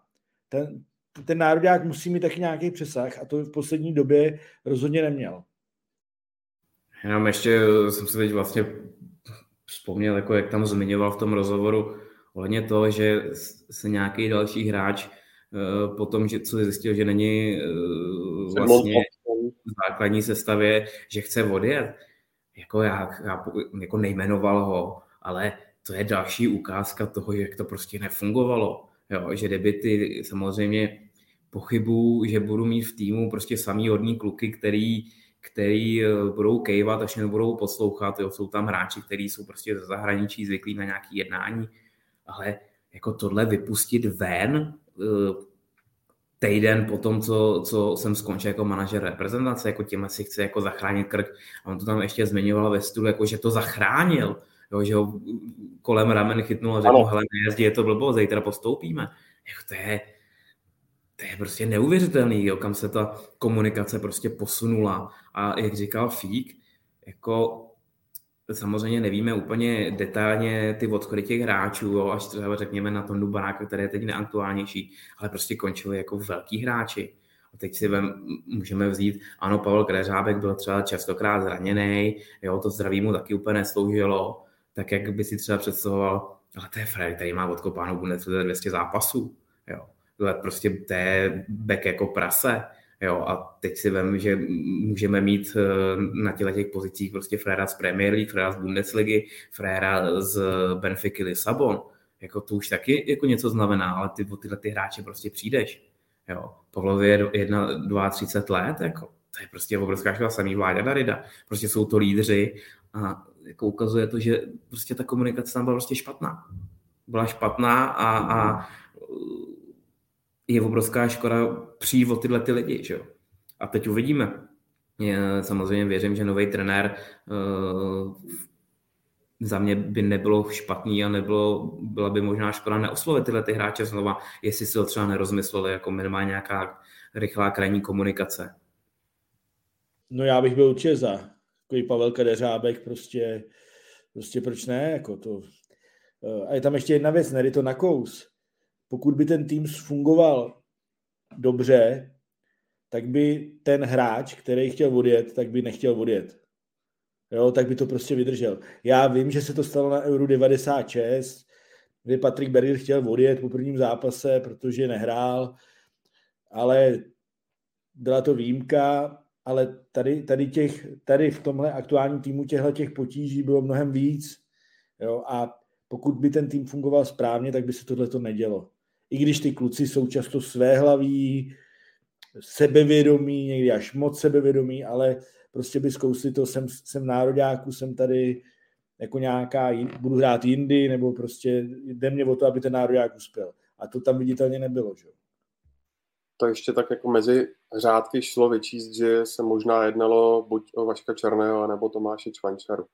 Ten, ten národák musí mít taky nějaký přesah a to v poslední době rozhodně neměl. Jenom ještě jsem si teď vlastně vzpomněl, jako jak tam zmiňoval v tom rozhovoru ohledně toho, že se nějaký další hráč eh, potom, že, co zjistil, že není eh, vlastně v základní sestavě, že chce odjet. Jako já, já jako nejmenoval ho, ale to je další ukázka toho, jak to prostě nefungovalo. Jo, že kdyby ty samozřejmě pochybu, že budu mít v týmu prostě samý hodní kluky, který, který eh, budou kejvat, až nebudou poslouchat. Jo. Jsou tam hráči, kteří jsou prostě ze zahraničí zvyklí na nějaké jednání, ale jako tohle vypustit ven eh, týden po tom, co, co jsem skončil jako manažer reprezentace, jako tím si chce jako zachránit krk. A on to tam ještě zmiňoval ve stůl, jako že to zachránil, jo, že ho kolem ramen chytnul a řekl, hele, nejezdí, je to blbo, zítra postoupíme. Jako to je, to je prostě neuvěřitelný, jo, kam se ta komunikace prostě posunula. A jak říkal Fík, jako samozřejmě nevíme úplně detailně ty odchody těch hráčů, jo, až třeba řekněme na tom Baráka, který je teď neaktuálnější, ale prostě končili jako velký hráči. A teď si vem, můžeme vzít, ano, Pavel Kreřábek byl třeba častokrát zraněný, jo, to zdraví mu taky úplně nesloužilo, tak jak by si třeba představoval, ale to je Fred, který má odkopánou Bundesliga 200 zápasů, jo prostě to je back jako prase. Jo, a teď si vím, že můžeme mít eh, na těle těch pozicích prostě Frera z Premier League, Frera z Bundesligy, Frera z Benfica Lisabon. Jako to už taky jako něco znamená, ale ty tyhle ty hráče prostě přijdeš. Jo, Pavlovi je 32 let, jako, to je prostě obrovská škoda, samý Vláďa Darida. Prostě jsou to lídři a jako ukazuje to, že prostě ta komunikace tam byla prostě špatná. Byla špatná a, a je obrovská škoda přijít o tyhle ty lidi. Že? A teď uvidíme. Já samozřejmě věřím, že nový trenér uh, za mě by nebylo špatný a nebylo, byla by možná škoda neoslovit tyhle ty hráče znova, jestli si ho třeba nerozmysleli, jako minimálně nějaká rychlá krajní komunikace. No já bych byl určitě za. Takový Pavel Kadeřábek, prostě, prostě proč ne? Jako to. Eh, a je tam ještě jedna věc, nejde to na kous pokud by ten tým fungoval dobře, tak by ten hráč, který chtěl odjet, tak by nechtěl odjet. Jo, tak by to prostě vydržel. Já vím, že se to stalo na Euro 96, kdy Patrick Berger chtěl odjet po prvním zápase, protože nehrál, ale byla to výjimka, ale tady, tady, těch, tady v tomhle aktuálním týmu těchto těch potíží bylo mnohem víc. Jo, a pokud by ten tým fungoval správně, tak by se tohle to nedělo i když ty kluci jsou často svéhlaví, sebevědomí, někdy až moc sebevědomí, ale prostě by zkousli to, jsem, jsem nároďáku, jsem tady jako nějaká, budu hrát jindy, nebo prostě jde mě o to, aby ten nároďák uspěl. A to tam viditelně nebylo, že? To ještě tak jako mezi řádky šlo vyčíst, že se možná jednalo buď o Vaška Černého, nebo Tomáše Čvančaru.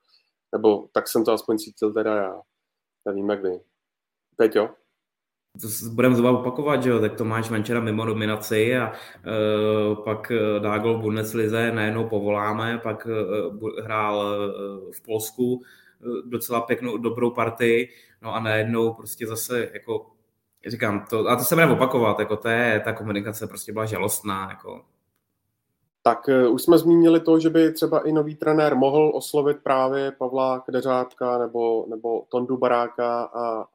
Nebo tak jsem to aspoň cítil teda já. Nevím, jak vy. Peťo? To budeme znovu opakovat, že jo, tak Tomáš Venčera mimo nominaci a uh, pak e, dá gol v Bundeslize, najednou povoláme, pak uh, hrál uh, v Polsku uh, docela pěknou, dobrou partii, no a najednou prostě zase jako říkám, to, a to se bude opakovat, jako to je, ta komunikace prostě byla žalostná, jako tak uh, už jsme zmínili to, že by třeba i nový trenér mohl oslovit právě Pavla Kdeřátka nebo, nebo Tondu Baráka a, a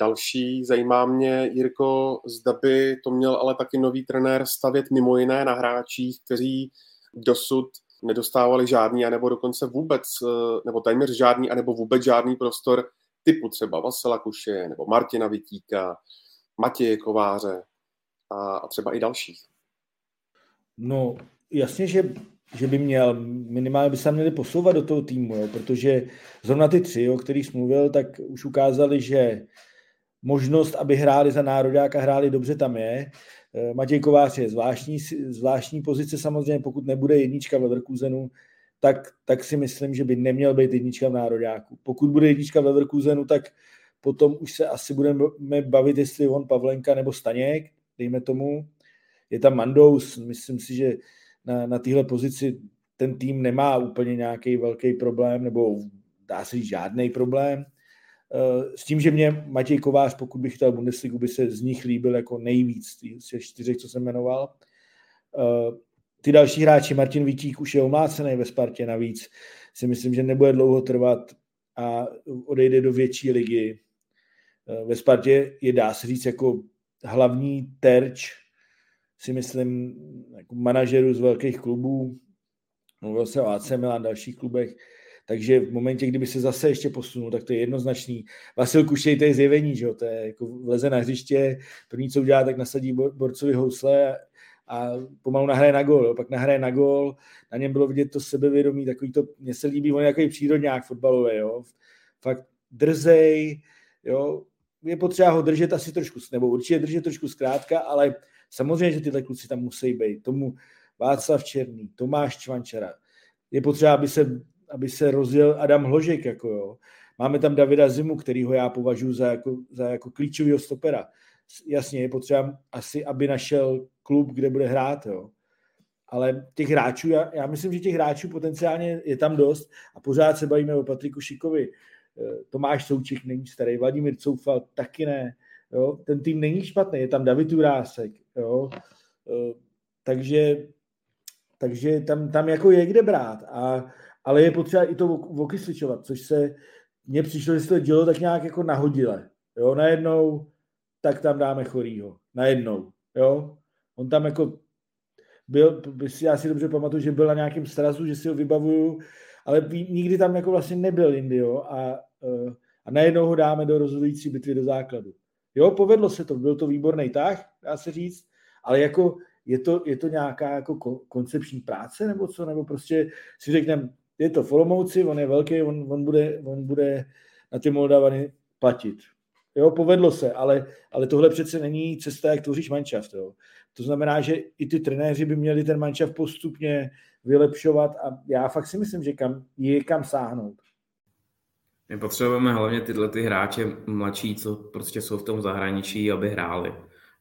další. Zajímá mě, Jirko, zda by to měl ale taky nový trenér stavět mimo jiné na hráčích, kteří dosud nedostávali žádný, anebo dokonce vůbec, uh, nebo téměř žádný, anebo vůbec žádný prostor typu třeba Vasila Kuše nebo Martina Vitíka, Matěje Kováře a, a třeba i dalších? No, jasně, že, že by měl, minimálně by se měli posouvat do toho týmu, jo, protože zrovna ty tři, o kterých jsem mluvil, tak už ukázali, že možnost, aby hráli za národák a hráli dobře tam je. Eh, Matěj Kovář je zvláštní, zvláštní pozice samozřejmě, pokud nebude jednička v Leverkusenu, tak, tak si myslím, že by neměl být jednička v nároďáku. Pokud bude jednička v Leverkusenu, tak potom už se asi budeme bavit, jestli on Pavlenka nebo Staněk, dejme tomu. Je tam Mandous, myslím si, že na, na téhle pozici ten tým nemá úplně nějaký velký problém, nebo dá se říct žádný problém. Eh, s tím, že mě Matěj Kovář, pokud bych chtěl Bundesligu, by se z nich líbil jako nejvíc, z těch čtyřech, co jsem jmenoval. Eh, ty další hráči, Martin Vítík už je omlácený ve Spartě navíc, si myslím, že nebude dlouho trvat a odejde do větší ligy. Eh, ve Spartě je, dá se říct, jako hlavní terč, si myslím, jako manažerů z velkých klubů, mluvil se o AC Milan, dalších klubech, takže v momentě, kdyby se zase ještě posunul, tak to je jednoznačný. Vasil Kušej, to je zjevení, že jo? to je jako vleze na hřiště, první, co udělá, tak nasadí borcovi housle a pomalu nahraje na gol, pak nahraje na gol, na něm bylo vidět to sebevědomí, takový to, mně se líbí, on je takový přírodňák fotbalový, jo, fakt drzej, jo, je potřeba ho držet asi trošku, nebo určitě držet trošku zkrátka, ale samozřejmě, že tyhle kluci tam musí být, tomu Václav Černý, Tomáš Čvančara, je potřeba, aby se, aby se rozjel Adam Hložek, jako jo. Máme tam Davida Zimu, kterýho já považuji za jako, za jako klíčového stopera. Jasně, je potřeba asi, aby našel klub, kde bude hrát, jo. Ale těch hráčů, já, já myslím, že těch hráčů potenciálně je tam dost a pořád se bavíme o Patriku Šikovi. Eh, Tomáš Souček není starý, Vladimír Coufal taky ne. Jo. Ten tým není špatný, je tam David Urásek. Jo. Eh, takže, takže tam, tam jako je kde brát. A, ale je potřeba i to okysličovat, což se mně přišlo, že se to dělo tak nějak jako nahodile. Jo, najednou tak tam dáme chorýho. Najednou. Jo? On tam jako byl, já si dobře pamatuju, že byl na nějakém strazu, že si ho vybavuju, ale nikdy tam jako vlastně nebyl jindy, jo, a, e, a najednou ho dáme do rozhodující bitvy do základu. Jo, povedlo se to, byl to výborný tah, dá se říct, ale jako je to, je to nějaká jako koncepční práce nebo co, nebo prostě si řekneme, je to Folomouci, on je velký, on, on, bude, on bude na ty Moldavany platit. Jo, povedlo se, ale, ale tohle přece není cesta, jak tvoříš manšaft. Jo. To znamená, že i ty trenéři by měli ten manšaft postupně vylepšovat a já fakt si myslím, že kam, je kam sáhnout. My potřebujeme hlavně tyhle ty hráče mladší, co prostě jsou v tom zahraničí, aby hráli.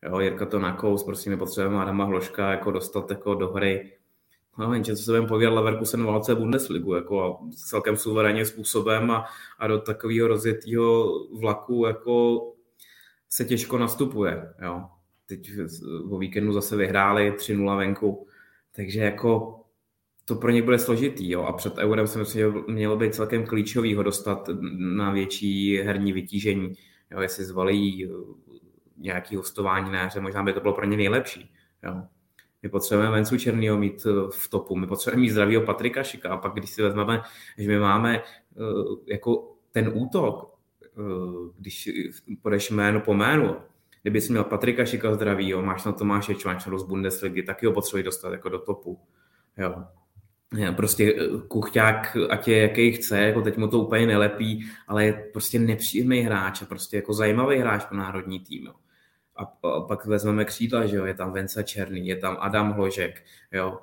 Jo, Jirka to nakous, prostě my potřebujeme Adama Hloška jako dostat jako do hry. No, jenže co se budeme povědět, Leverkusen válce Bundesligu jako celkem suverénním způsobem a, a do takového rozjetého vlaku jako se těžko nastupuje. Jo. Teď o víkendu zase vyhráli 3-0 venku, takže jako to pro ně bude složitý. Jo. A před eurem si myslím, že mělo být celkem klíčový ho dostat na větší herní vytížení. Jo, jestli zvalí nějaký hostování na hře, možná by to bylo pro ně nejlepší. Jo. My potřebujeme Vencu Černýho mít eh, v topu, my potřebujeme mít zdravýho Patrika Šika a pak když si vezmeme, že my máme eh, jako ten útok, eh, když podeš jméno po jménu, kdyby jsi měl Patrika Šika zdravýho, máš na Tomáše Čvančaru z Bundesligy, taky ho potřebuješ dostat jako do topu. Jo. Prostě kuchťák, ať je jaký chce, jako teď mu to úplně nelepí, ale je prostě nepříjemný hráč a prostě jako zajímavý hráč pro národní tým. Jo a pak vezmeme křídla, že jo, je tam Venca Černý, je tam Adam Hložek, jo,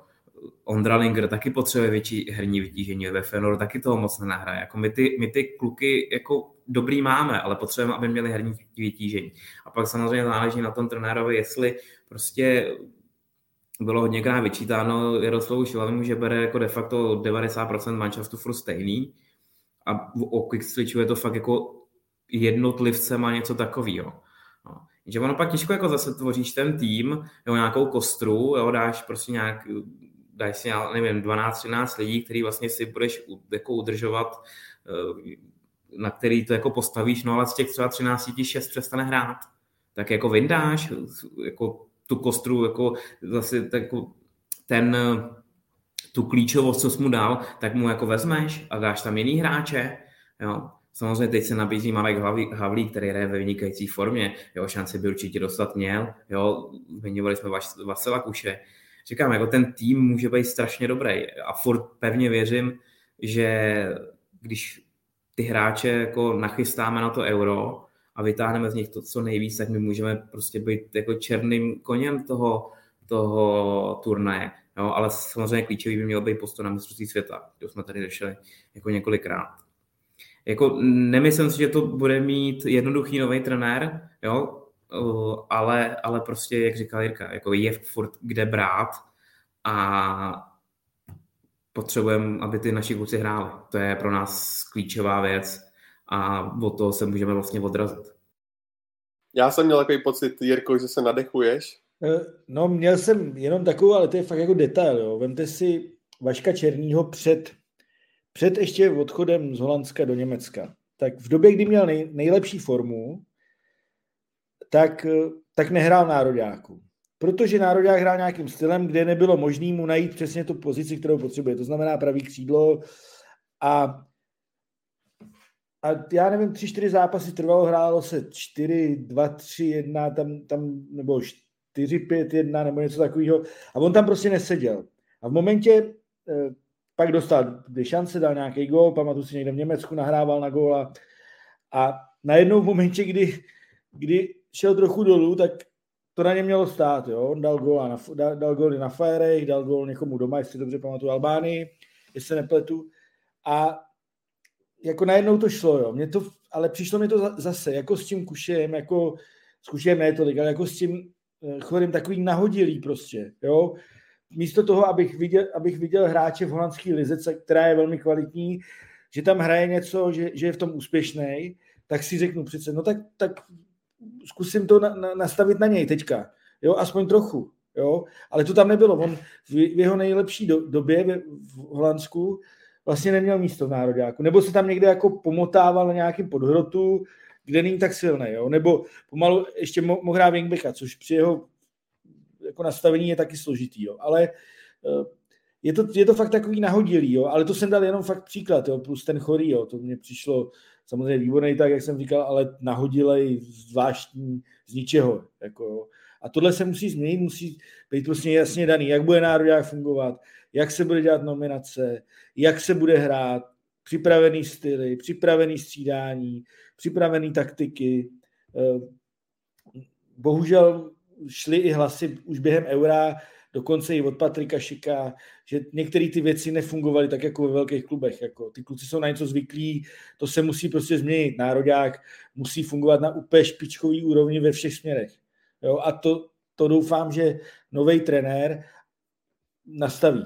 Ondra Linger taky potřebuje větší herní vytížení, ve Fenoru taky toho moc nenahraje. Jako my, ty, my ty kluky jako dobrý máme, ale potřebujeme, aby měli herní vytížení. A pak samozřejmě záleží na tom trenérovi, jestli prostě bylo hodněkrát vyčítáno Jaroslavu Šilavému, že bere jako de facto 90% manšaftu furt stejný a o Quickswitchu je to fakt jako jednotlivce má něco takového. Že ono pak těžko jako zase tvoříš ten tým, jo, nějakou kostru, jo, dáš prostě nějak, dáš si, nevím, 12-13 lidí, který vlastně si budeš jako udržovat, eh, na který to jako postavíš, no ale z těch třeba 13 ti 6 přestane hrát. Tak jako vyndáš jako tu kostru, jako zase jako ten, tu klíčovost, co jsi mu dal, tak mu jako vezmeš a dáš tam jiný hráče, jo Samozřejmě teď se nabízí Marek Havlík, který hraje ve vynikající formě. Jeho šanci by určitě dostat měl. Jo, zmiňovali jsme Vasila Kuše. Říkám, jako ten tým může být strašně dobrý a furt pevně věřím, že když ty hráče jako nachystáme na to euro a vytáhneme z nich to, co nejvíc, tak my můžeme prostě být jako černým koněm toho, toho turnaje. Jo, ale samozřejmě klíčový by měl být postup na mistrovství světa, to jsme tady řešili jako několikrát. Jako nemyslím si, že to bude mít jednoduchý nový trenér, jo, ale, ale prostě, jak říkal Jirka, jako je furt kde brát a potřebujeme, aby ty naši kluci hráli. To je pro nás klíčová věc a od toho se můžeme vlastně odrazit. Já jsem měl takový pocit, Jirko, že se nadechuješ. Eh, no, měl jsem jenom takovou, ale to je fakt jako detail. Jo. Vemte si Vaška Černýho před, před ještě odchodem z Holandska do Německa. Tak v době, kdy měl nej, nejlepší formu, tak, eh, tak nehrál nároďáku protože Národák hrál nějakým stylem, kde nebylo možné mu najít přesně tu pozici, kterou potřebuje. To znamená pravý křídlo a, a já nevím, tři, čtyři zápasy trvalo, hrálo se čtyři, dva, tři, jedna, tam, tam nebo čtyři, pět, jedna, nebo něco takového. A on tam prostě neseděl. A v momentě eh, pak dostal dvě šance, dal nějaký gól, pamatuju si někde v Německu, nahrával na góla. A najednou v momentě, kdy, kdy šel trochu dolů, tak to na ně mělo stát, jo. On dal gól na, dal, dal góly na Fajerech, dal gól někomu doma, jestli dobře pamatuju, Albánii, jestli se nepletu. A jako najednou to šlo, jo. Mě to, ale přišlo mi to zase, jako s tím Kušem, jako s Kušem ne tolik, ale jako s tím eh, chorým takový nahodilý prostě, jo. Místo toho, abych viděl, abych viděl hráče v holandské lize, která je velmi kvalitní, že tam hraje něco, že, že je v tom úspěšný, tak si řeknu přece, no tak, tak zkusím to na, na, nastavit na něj teďka, jo, aspoň trochu, jo, ale to tam nebylo, on v, v jeho nejlepší do, době v, v Holandsku vlastně neměl místo v nároďáku, nebo se tam někde jako pomotával na nějakým podhrotu, kde není tak silný, jo, nebo pomalu ještě mo, mohl hrát wingbacka, což při jeho jako nastavení je taky složitý, jo, ale eh, je to, je to fakt takový nahodilý, jo, ale to jsem dal jenom fakt příklad, jo, plus ten chorý, jo, to mně přišlo samozřejmě výborný, tak jak jsem říkal, ale nahodilej zvláštní z ničeho. Jako, a tohle se musí změnit, musí být prostě jasně daný, jak bude národák fungovat, jak se bude dělat nominace, jak se bude hrát, připravený styly, připravený střídání, připravený taktiky. Eh, bohužel šly i hlasy už během eura, dokonce i od Patrika Šika, že některé ty věci nefungovaly tak jako ve velkých klubech. Jako ty kluci jsou na něco zvyklí, to se musí prostě změnit. Národák musí fungovat na úplně špičkový úrovni ve všech směrech. Jo? A to, to doufám, že nový trenér nastaví.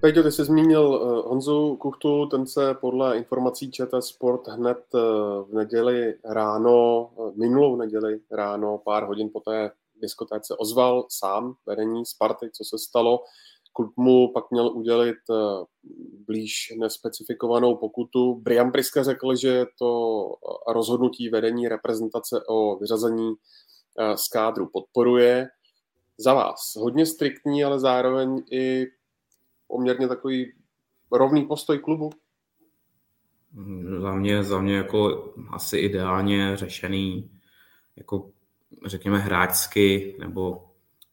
Peťo, ty jsi zmínil uh, Honzu Kuchtu, ten se podle informací ČT Sport hned uh, v neděli ráno, uh, minulou neděli ráno, pár hodin po té diskotéce ozval sám vedení Sparty, co se stalo. Klub mu pak měl udělit blíž nespecifikovanou pokutu. Brian Priska řekl, že to rozhodnutí vedení reprezentace o vyřazení z kádru podporuje. Za vás hodně striktní, ale zároveň i poměrně takový rovný postoj klubu? Za mě, za mě jako asi ideálně řešený, jako řekněme hráčsky, nebo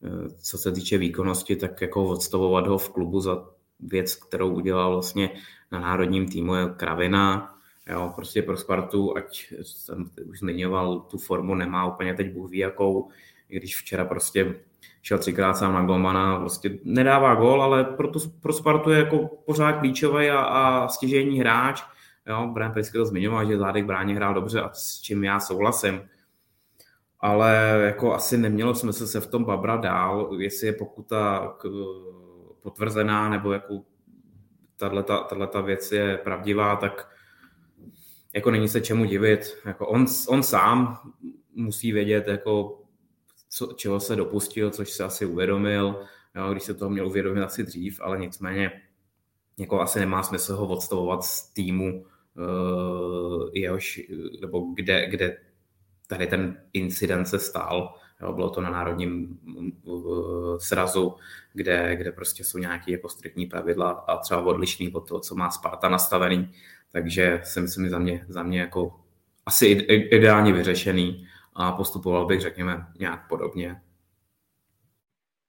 eh, co se týče výkonnosti, tak jako odstavovat ho v klubu za věc, kterou udělal vlastně na národním týmu je Kravina, jo, prostě pro Spartu, ať jsem už zmiňoval, tu formu nemá úplně teď Bůh ví jakou, i když včera prostě šel třikrát sám na golmana, prostě nedává gol, ale pro, tu, pro Spartu je jako pořád klíčový a, a stěžení hráč. Jo, Brian Prisky to zmiňoval, že Zádek bráně hrál dobře a s čím já souhlasím. Ale jako asi nemělo smysl se v tom babrat dál, jestli je pokuta k, potvrzená nebo jako tato věc je pravdivá, tak jako není se čemu divit. Jako on, on sám musí vědět, jako co, čeho se dopustil, což se asi uvědomil, jo, když se toho měl uvědomit asi dřív, ale nicméně jako asi nemá smysl ho odstavovat z týmu jehož, nebo kde, kde tady ten incident se stál. Jo, bylo to na národním srazu, kde, kde prostě jsou nějaké jako striktní pravidla a třeba odlišný od toho, co má Sparta nastavený. Takže si myslím, za mě, za mě jako asi ideálně vyřešený a postupoval bych, řekněme, nějak podobně.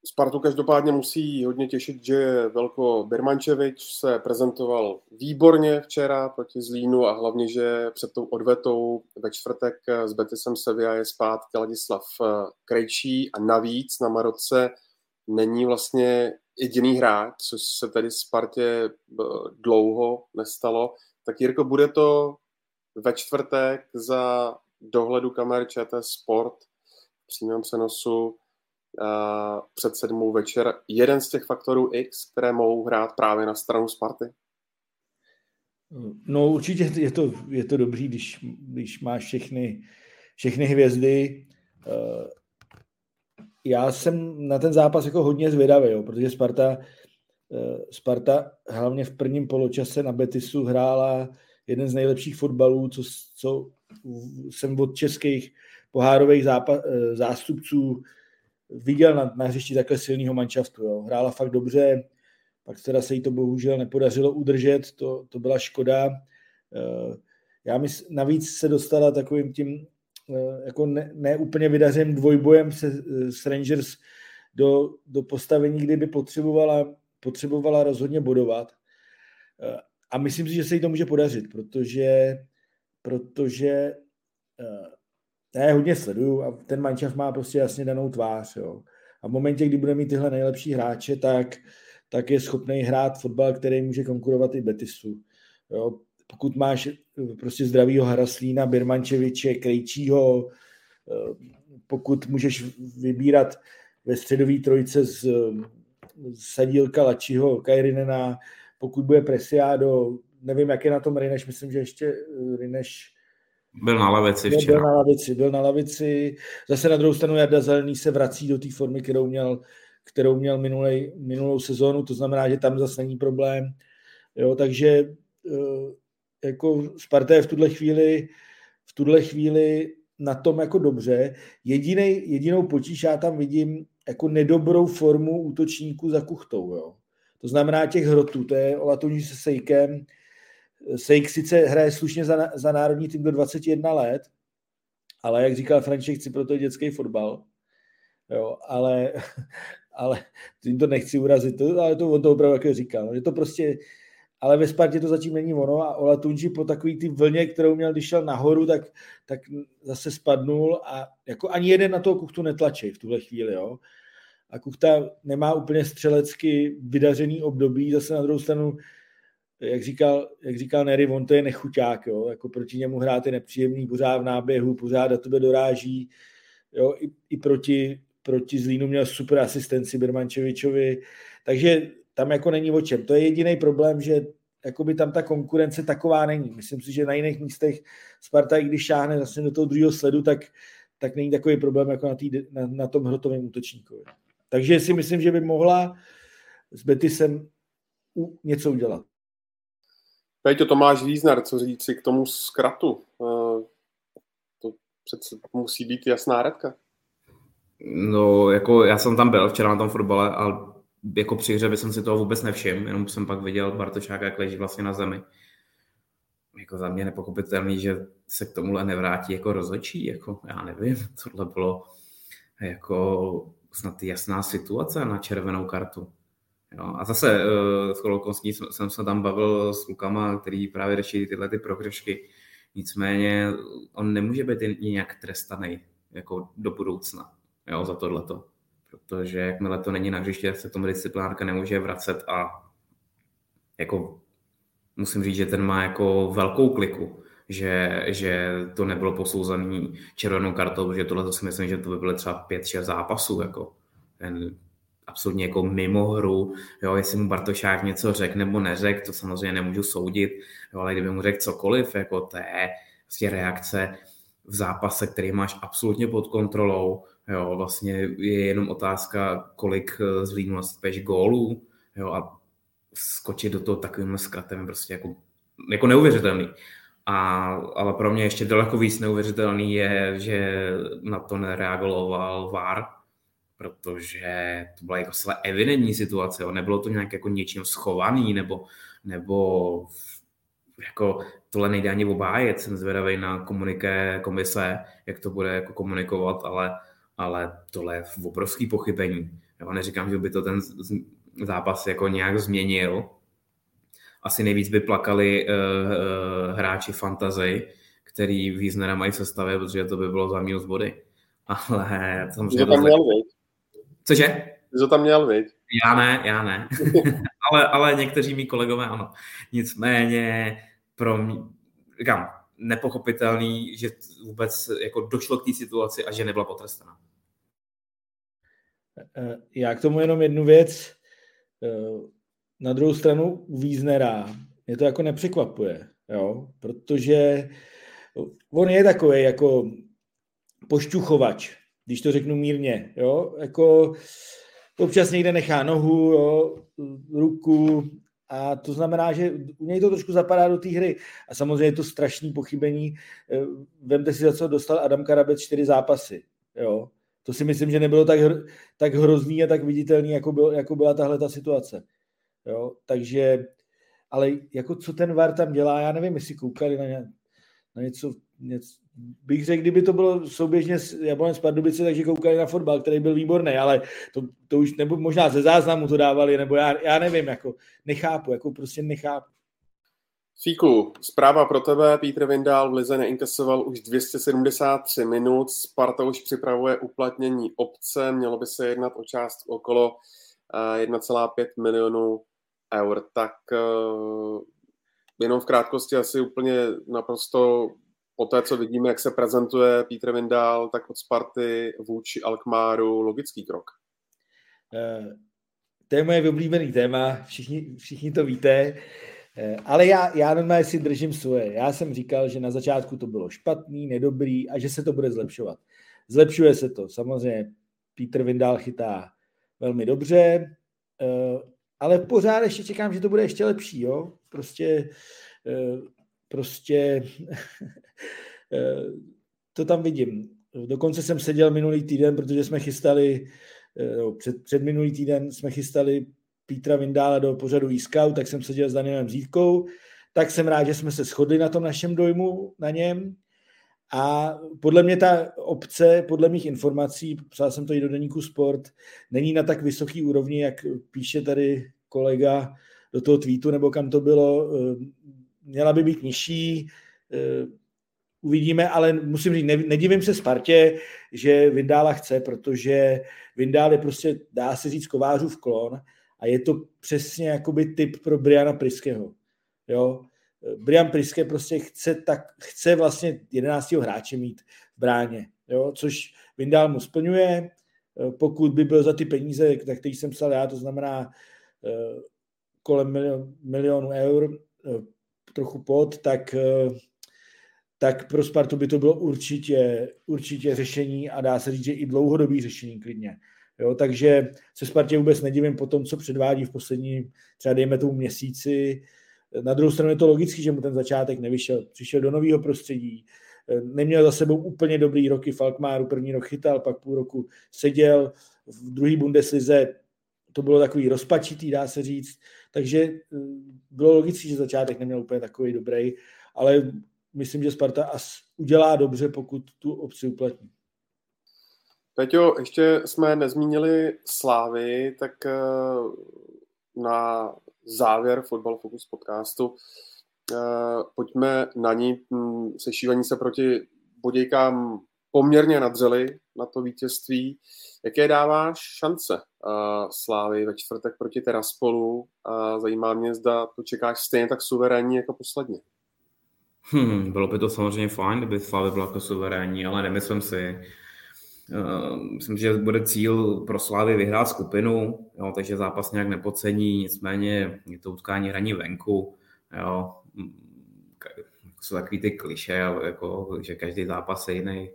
Spartu každopádně musí hodně těšit, že Velko Birmančevič se prezentoval výborně včera proti Zlínu a hlavně, že před tou odvetou ve čtvrtek s Betisem Sevilla je zpátky Ladislav eh, Krejčí a navíc na Maroce není vlastně jediný hráč, což se tedy Spartě eh, dlouho nestalo. Tak Jirko, bude to ve čtvrtek za dohledu kamer ČT Sport v přímém přenosu před sedmou večer jeden z těch faktorů X, které mohou hrát právě na stranu Sparty? No určitě je to, je to dobrý, když, když máš všechny, všechny hvězdy. Eh, já jsem na ten zápas jako hodně zvědavý, jo, protože Sparta, eh, Sparta hlavně v prvním poločase na Betisu hrála jeden z nejlepších fotbalů, co, co jsem od českých pohárových zápa, eh, zástupců viděl na, na hřišti takhle silného manšaftu. Jo. Hrála fakt dobře, pak teda se jí to bohužel nepodařilo udržet, to, to byla škoda. Eh, já mi navíc se dostala takovým tím eh, jako ne, ne vydařeným dvojbojem se, s Rangers do, do postavení, kdyby potřebovala, potřebovala rozhodně bodovat. A myslím si, že se jí to může podařit, protože, protože já je hodně sleduju a ten mančav má prostě jasně danou tvář. Jo. A v momentě, kdy bude mít tyhle nejlepší hráče, tak, tak je schopný hrát fotbal, který může konkurovat i Betisu. Jo. Pokud máš eh, prostě zdravýho Haraslína, Birmančeviče, Krejčího, eh, pokud můžeš vybírat ve středové trojce z, z Sadílka, Lačiho, Kajrinena, pokud bude Presiado, nevím, jak je na tom Rineš, myslím, že ještě eh, Rineš byl na lavici včera. Byl na lavici, byl na lavici. Zase na druhou stranu Jarda Zelený se vrací do té formy, kterou měl, kterou měl minulej, minulou sezónu, to znamená, že tam zase není problém. Jo, takže eh, jako Sparta je v tuhle chvíli v tuhle chvíli na tom jako dobře. Jedinej, jedinou potíž já tam vidím jako nedobrou formu útočníků za kuchtou. Jo. To znamená těch hrotů, to je Olatuní se Sejkem, Sejk sice hraje slušně za, za národní tým do 21 let, ale jak říkal Franček, chci proto dětský fotbal. Jo, ale, <laughs> ale tím to nechci urazit, to, ale to on to opravdu jako říkal. Že to prostě, ale ve Spartě to zatím není ono a Ola Tunži po takový ty vlně, kterou měl, když šel nahoru, tak, tak zase spadnul a jako ani jeden na toho kuchtu netlačí v tuhle chvíli. Jo. A kuchta nemá úplně střelecky vydařený období, zase na druhou stranu jak říkal, jak říkal Nery, on to je nechuťák, jo? jako proti němu hrát je nepříjemný, pořád v náběhu, pořád do tebe doráží, jo? I, i proti, proti Zlínu měl super asistenci Birmančevičovi, takže tam jako není o čem. To je jediný problém, že jakoby tam ta konkurence taková není. Myslím si, že na jiných místech Sparta, i když šáhne zase do toho druhého sledu, tak, tak není takový problém jako na, tý, na, na tom hrotovém útočníkovi. Takže si myslím, že by mohla s Betisem něco udělat. Peťo, Tomáš Víznar, co říci k tomu zkratu? Eh, to přece musí být jasná redka. No, jako já jsem tam byl včera na tom fotbale a jako při hře jsem si toho vůbec nevšiml, jenom jsem pak viděl Bartošáka, jak leží vlastně na zemi. Jako za mě nepochopitelný, že se k tomuhle nevrátí jako rozhodčí, jako já nevím, tohle bylo jako snad jasná situace na červenou kartu. Jo, a zase uh, s jsem, jsem se tam bavil s klukama, který právě řeší tyhle ty prohřešky. Nicméně on nemůže být nějak trestaný jako do budoucna jo, za tohleto. Protože jakmile to není na hřiště, se tomu disciplinárka nemůže vracet a jako musím říct, že ten má jako velkou kliku, že, že to nebylo posouzený červenou kartou, že tohle si myslím, že to by bylo třeba 5-6 zápasů. Jako. Ten absolutně jako mimo hru, jo, jestli mu Bartošák něco řekl nebo neřekl, to samozřejmě nemůžu soudit, jo, ale kdyby mu řekl cokoliv, jako je vlastně reakce v zápase, který máš absolutně pod kontrolou, jo, vlastně je jenom otázka, kolik eh, z Línu nasypeš gólů, jo, a skočit do toho takovým zkratem prostě jako, jako neuvěřitelný. A, ale pro mě ještě daleko víc neuvěřitelný je, že na to nereagoval VAR, protože to byla jako celé evidentní situace, jo. nebylo to nějak jako něčím schovaný, nebo, nebo jako tohle nejde ani obájet, jsem zvědavý na komuniké komise, jak to bude jako komunikovat, ale, ale tohle je obrovský pochybení. Jo, neříkám, že by to ten zápas jako nějak změnil. Asi nejvíc by plakali uh, uh, hráči fantazy, který význera mají sestavě, protože to by bylo za minus body. <laughs> Ale samozřejmě... To tam měl, Cože? Ty to tam měl, viď? Já ne, já ne. <laughs> ale, ale někteří mý kolegové ano. Nicméně pro mě, říkám, nepochopitelný, že vůbec jako došlo k té situaci a že nebyla potrestaná. Eh, já k tomu jenom jednu věc. Eh, na druhou stranu u Víznera mě to jako nepřekvapuje, jo? protože on je takový jako pošťuchovač, když to řeknu mírně, jo? jako občas někde nechá nohu, jo? ruku, a to znamená, že u něj to trošku zapadá do té hry. A samozřejmě je to strašný pochybení. Eh, vemte si, za co dostal Adam Karabec čtyři zápasy. Jo? To si myslím, že nebylo tak, tak hrozný a tak viditelný, jako, byl, jako byla tahle ta situace. Jo? Takže, ale jako co ten VAR tam dělá, já nevím, jestli koukali na, ně, na něco, něco, bych řekl, kdyby to bylo souběžně s Jablonec Pardubice, takže koukali na fotbal, který byl výborný, ale to, to už, nebo možná ze záznamu to dávali, nebo já, já nevím, jako nechápu, jako prostě nechápu. Fíku, zpráva pro tebe. Pítr Vindál v Lize neinkasoval už 273 minut. Sparta už připravuje uplatnění obce. Mělo by se jednat o část okolo 1,5 eh, milionů eur. Tak eh, jenom v krátkosti asi úplně naprosto po té, co vidíme, jak se prezentuje Pítr Vindál, tak od Sparty vůči Alkmáru logický krok. Eh, to je moje oblíbený téma, všichni, všichni to víte, eh, ale já, já normálně si držím svoje. Já jsem říkal, že na začátku to bylo špatný, nedobrý a že se to bude zlepšovat. Zlepšuje se to, samozřejmě Pítr Vindál chytá velmi dobře, eh, ale pořád ještě čekám, že to bude ještě lepší, jo? Prostě prostě to tam vidím. Dokonce jsem seděl minulý týden, protože jsme chystali, eh, před, před minulý týden jsme chystali Pítra Vindála do pořadu e tak jsem seděl s Danielem Zítkou, tak jsem rád, že jsme se shodli na tom našem dojmu na něm. A podle mě ta obce, podle mých informací, psal jsem to i do deníku Sport, není na tak vysoký úrovni, jak píše tady kolega do toho tweetu, nebo kam to bylo, eh, měla by být nižší, eh, uvidíme, ale musím říct, nedivím se Spartě, že Vindála chce, protože Vindál je prostě, dá se říct, kovářův klon a je to přesně jakoby typ pro Briana Priského. Jo? Brian Priske prostě chce, tak, chce vlastně 11. hráče mít v bráně, jo? což Vindál mu splňuje, eh, pokud by byl za ty peníze, tak který jsem psal já, to znamená eh, kolem milion, milionu eur, trochu pod, tak, eh, tak pro Spartu by to bylo určitě, určitě řešení a dá se říct, že i dlouhodobý řešení klidně. Jo, takže se Spartě vůbec nedivím po tom, co předvádí v posledním, třeba dejme tomu měsíci. Na druhou stranu je to logický, že mu ten začátek nevyšel. Přišel do nového prostředí, neměl za sebou úplně dobrý roky Falkmáru, první rok chytal, pak půl roku seděl, v druhé Bundeslize to bylo takový rozpačitý, dá se říct, takže eh, bylo logické, že začátek neměl úplně takový dobrý, ale myslím, že Sparta as udělá dobře, pokud tu obci uplatní. Peťo, ještě jsme nezmínili Slávy, tak eh, na závěr Football Focus podcastu eh, pojďme na ní hm, sešívaní se proti Bodějkám poměrně nadřeli na to vítězství. Jaké dáváš šance uh, Slávy ve čtvrtek proti Teraspolu? Zajímá mě, zda to čekáš stejně tak suverénní jako posledně. Hmm, bylo by to samozřejmě fajn, kdyby Slávy byla jako suverénní, ale nemyslím si. Uh, myslím, že bude cíl pro Slávy vyhrát skupinu, jo, takže zápas nějak nepocení, nicméně je to utkání hraní venku. Jo. Jsou takový ty kliše, jako, že každý zápas je jiný.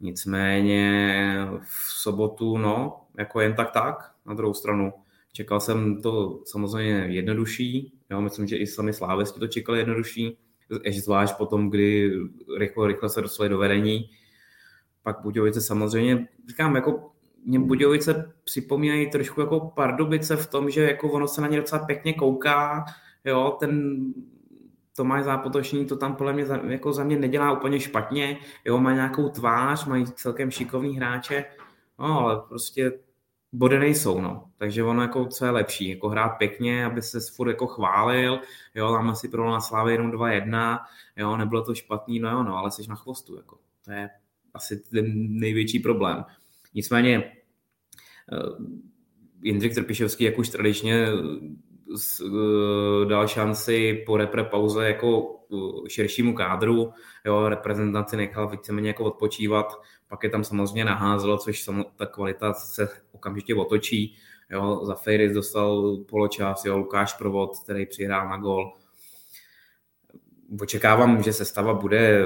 Nicméně v sobotu, no, jako jen tak tak, na druhou stranu. Čekal jsem to samozřejmě jednodušší, jo, myslím, že i sami slávisti to čekali jednodušší, zvlášť potom, kdy rychle, rychle se dostali do vedení. Pak Budějovice samozřejmě, říkám, jako mě Budějovice připomínají trošku jako Pardubice v tom, že jako ono se na ně docela pěkně kouká, jo, ten Tomáš Zápotočný to tam podle mě za, jako za mě nedělá úplně špatně, jo, má nějakou tvář, mají celkem šikovný hráče, no, ale prostě body nejsou, no. Takže ono jako co je lepší, jako hrát pěkně, aby se furt jako chválil, jo, máme si pro na Slávě jenom 2-1, jo, nebylo to špatný, no jo, no, ale jsi na chvostu, jako. To je asi ten největší problém. Nicméně eh, Jindřich Trpišovský, jak už tradičně dal šanci po repre pauze jako eh, širšímu kádru, jo, reprezentaci nechal víceméně jako odpočívat, pak je tam samozřejmě naházelo, což ta kvalita se okamžitě otočí, jo, za Fejris dostal poločas, jo, Lukáš Provod, který přihrál na gol. Očekávám, že sestava bude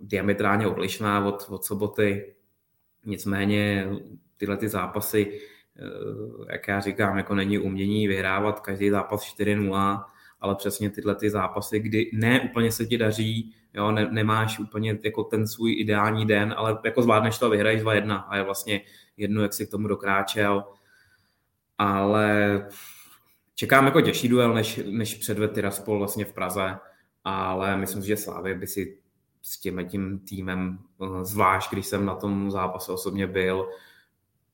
diametrálně odlišná od, od soboty, nicméně tyhle ty zápasy, eh, jak já říkám, jako není umění vyhrávat každý zápas 4-0, ale přesně tyhle ty zápasy, kdy ne úplně se ti daří, jo, ne, nemáš úplně jako ten svůj ideální den, ale jako zvládneš to a vyhraješ 2-1 a je vlastně jedno, jak si k tomu dokráčel, ale čekám jako těžší duel, než, než předved Tiraspol vlastně v Praze, ale myslím že Slávy by si s tím tím týmem, eh, zvlášť když jsem na tom zápase osobně byl,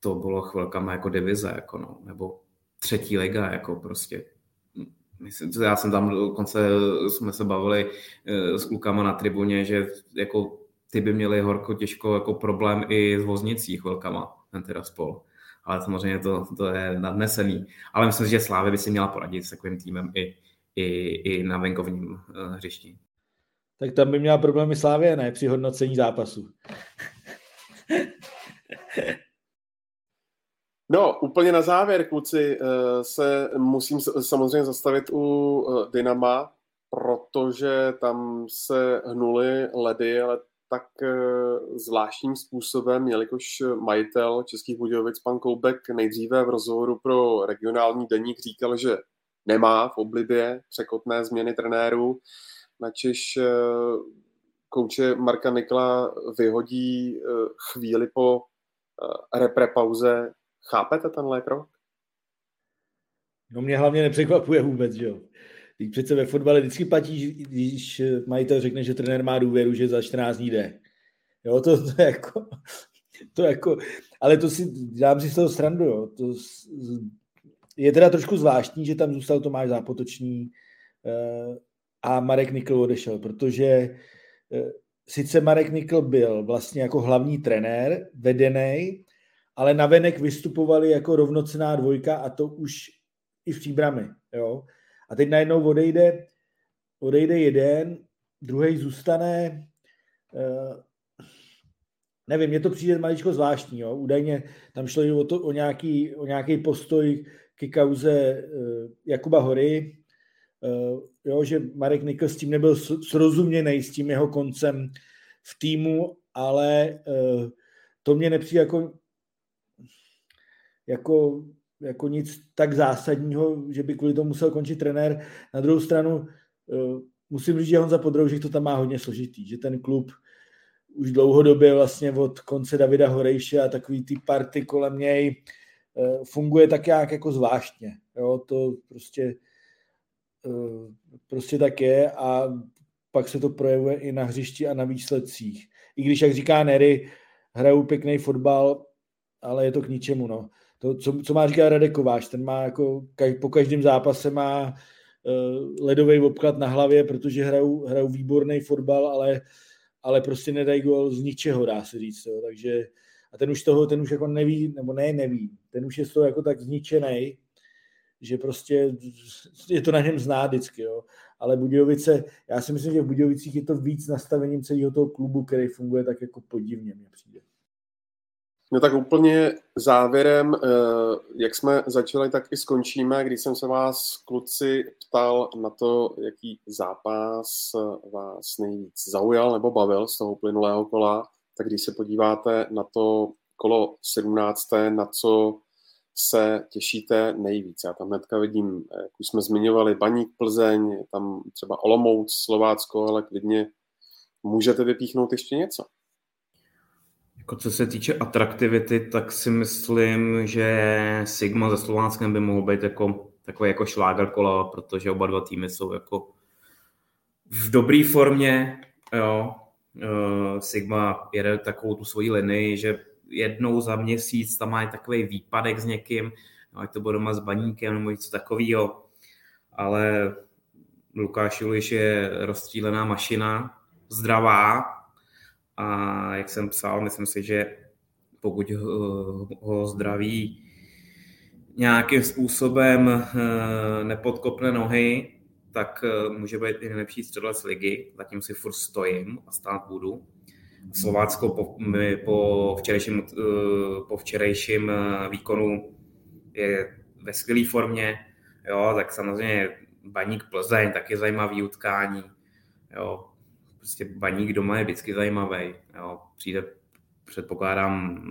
to bylo chvilkama jako divize, jako no, nebo třetí liga, jako prostě. Myslím, já jsem tam dokonce, jsme se bavili eh, s klukama na tribuně, že jako ty by měli horko těžko jako problém i s voznicí chvilkama, ten teda spol. Ale samozřejmě to, to je nadnesený. Ale myslím, že Slávy by si měla poradit s takovým týmem i, i, i na venkovním uh, hřišti. Tak tam by měla problémy Slávě, ne? Při hodnocení zápasu. <laughs> No, úplně na závěr, kluci, eh, se musím samozřejmě zastavit u eh, Dynama, protože tam se hnuly ledy, ale tak eh, zvláštním způsobem, jelikož majitel Českých Budějovic, pan Koubek, nejdříve v rozhovoru pro regionální deník říkal, že nemá v oblibě překotné změny trenérů, načež kouče Marka Nikla vyhodí chvíli po repre pauze Chápete tenhle krok? No mě hlavně nepřekvapuje vůbec, že jo. Teď přece ve fotbale vždycky platí, když majitel řekne, že trenér má důvěru, že za 14 dní jde. Jo, to, to jako, to jako, ale to si, dám si z toho srandu, jo. To je teda trošku zvláštní, že tam zůstal Tomáš Zápotočný eh, a Marek Nikl odešel, protože eh, sice Marek Nikl byl vlastně jako hlavní trenér, vedený, ale navenek vystupovali jako rovnocená dvojka a to už i v příbrami. Jo? A teď najednou odejde, odejde jeden, druhý zůstane. Uh, nevím, mně to přijde maličko zvláštní. Jo? Údajně tam šlo o, to, o, nějaký, o nějaký postoj ke kauze uh, Jakuba Hory, uh, jo, že Marek Nikl s tím nebyl srozuměný s tím jeho koncem v týmu, ale uh, to mě nepřijde jako jako, jako nic tak zásadního, že by kvůli tomu musel končit trenér. Na druhou stranu eh, musím říct, že Honza Podroužek to tam má hodně složitý, že ten klub už dlouhodobě vlastně od konce Davida Horejše a takový ty party kolem něj eh, funguje tak jak jako zvláštně. Jo, to prostě eh, prostě tak je a pak se to projevuje i na hřišti a na výsledcích. I když, jak říká Nery, hrajou pěkný fotbal, ale je to k ničemu. No to, co, co má říkat Radek Kováš, ten má jako po každém zápase má uh, ledový obklad na hlavě, protože hrajou, hrajou výborný fotbal, ale, ale prostě nedají gol z ničeho, dá se říct. Jo. Takže, a ten už toho, ten už jako neví, nebo ne, neví, ten už je z toho jako tak zničený, že prostě je to na něm znát vždycky, jo. Ale Budějovice, já si myslím, že v Budějovicích je to víc nastavením celého toho klubu, který funguje tak jako podivně, mně přijde. No tak úplně závěrem, eh, jak jsme začali, tak i skončíme. Když jsem se vás, kluci, ptal na to, jaký zápas vás nejvíc zaujal nebo bavil z toho plynulého kola, tak když se podíváte na to kolo 17. na co se těšíte nejvíc? Já tam hnedka vidím, jak už jsme zmiňovali, Baník, Plzeň, tam třeba Olomouc, Slovácko, ale klidně můžete vypíchnout ještě něco. Jako co se týče atraktivity, tak si myslím, že Sigma za Slovánskem by mohl být jako, takový jako šláger kola, protože oba dva týmy jsou jako v dobré formě, jo. Uh, Sigma jede takovou tu svoji linii, že jednou za měsíc tam má takový výpadek s někým, no, ať to bude doma s baníkem nebo něco takového, ale Lukáš Juliš je rozstřílená mašina, zdravá a jak jsem psal, myslím si, že pokud ho zdraví nějakým způsobem eh, nepodkopne nohy, tak eh, může být i nejlepší středlec ligy. Zatím si furt stojím a stát budu. Slovácko po, po, včerejším, eh, po včerejším výkonu je ve skvělé formě, jo, tak samozřejmě Baník Plzeň, taky zajímavý utkání. Jo. Prostě Baník doma je vždycky zajímavý. Jo. Přijde, předpokládám,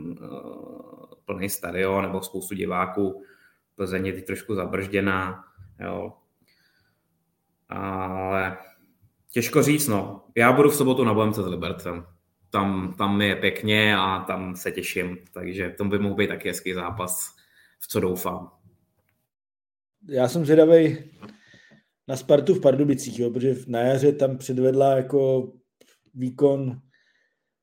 plný stadion nebo spoustu diváků. Plzeň je teď trošku zabržděná. Jo ale těžko říct, no. Já budu v sobotu na Bohemce s Libercem. Tam, tam je pěkně a tam se těším, takže to by mohl být taky hezký zápas, v co doufám. Já jsem zvědavý na Spartu v Pardubicích, jo, protože na jaře tam předvedla jako výkon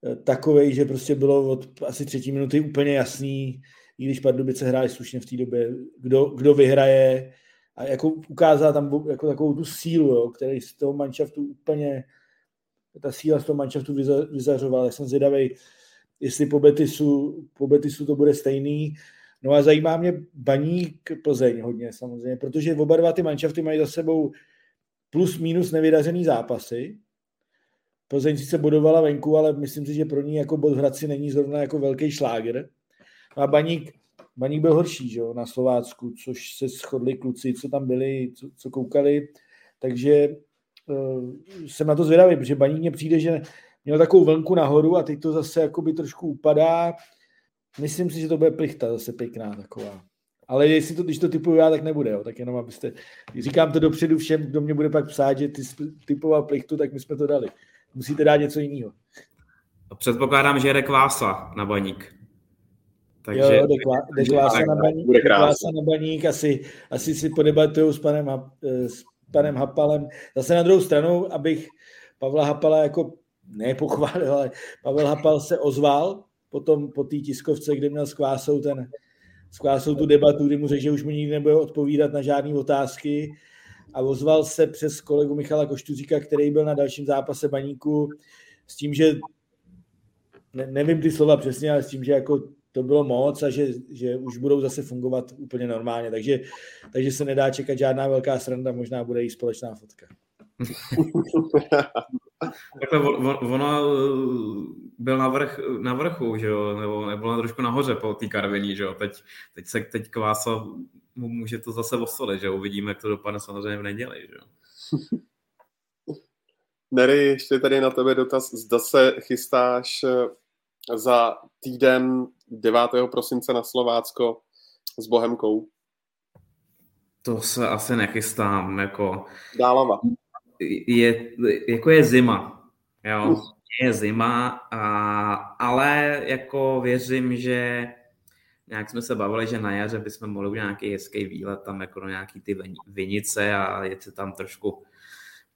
eh, takový, že prostě bylo od asi třetí minuty úplně jasný, i když Pardubice hráli slušně v té době, kdo, kdo vyhraje, a jako ukázala tam jako takovou tu sílu, jo, který z toho manšaftu úplně, ta síla z toho manšaftu vyzařovala. Já jsem zvědavý, jestli po Betisu, po Betisu to bude stejný. No a zajímá mě Baník Plzeň hodně samozřejmě, protože oba dva ty manšafty mají za sebou plus minus nevydařený zápasy. Plzeň sice bodovala venku, ale myslím si, že pro ní jako bod v Hradci není zrovna jako velký šláger. No a Baník Baník byl horší že jo, na Slovácku, což se shodli kluci, co tam byli, co, co koukali, takže uh, jsem na to zvědavý, protože Baník mně přijde, že měl takovou vlnku nahoru a teď to zase jakoby trošku upadá. Myslím si, že to bude plichta zase pěkná taková. Ale jestli to, když to typuju já, tak nebude, jo. tak jenom abyste, říkám to dopředu všem, kdo mě bude pak psát, že ty typoval plichtu, tak my jsme to dali. Musíte dát něco jiného. Předpokládám, že jede kvása na baník. Takže, jo, jde klása na baník, klása na baník asi, asi si podebatuju s panem, eh, s panem Hapalem. Zase na druhou stranu, abych Pavla Hapala jako nepochválil, ale Pavel Hapal se ozval potom po té tiskovce, kde měl s Kvásou, ten, s Kvásou tu debatu, kdy mu řekl, že už mu nikdy nebude odpovídat na žádné otázky a ozval se přes kolegu Michala Koštuříka, který byl na dalším zápase baníku s tím, že ne, nevím ty slova přesně, ale s tím, že jako to bylo moc a že, že už budou zase fungovat úplně normálně. Takže, takže se nedá čekat žádná velká sranda, možná bude i společná fotka. <laughs> Takhle ono byl na, vrch, na vrchu, že jo, nebo, nebo na trošku nahoře po té karviní, že jo. Teď, teď se teď Kvása může to zase osolit, že jo. Uvidíme, jak to dopadne samozřejmě v neděli, že jo. <laughs> Nery, ještě tady na tebe dotaz. Zda se chystáš eh, za týden 9. prosince na Slovácko s Bohemkou? To se asi nechystám, jako... Dálava. Je, jako je zima, jo. Je zima, a, ale jako věřím, že nějak jsme se bavili, že na jaře bychom mohli udělat nějaký hezký výlet tam jako do nějaký ty vinice a jet se tam trošku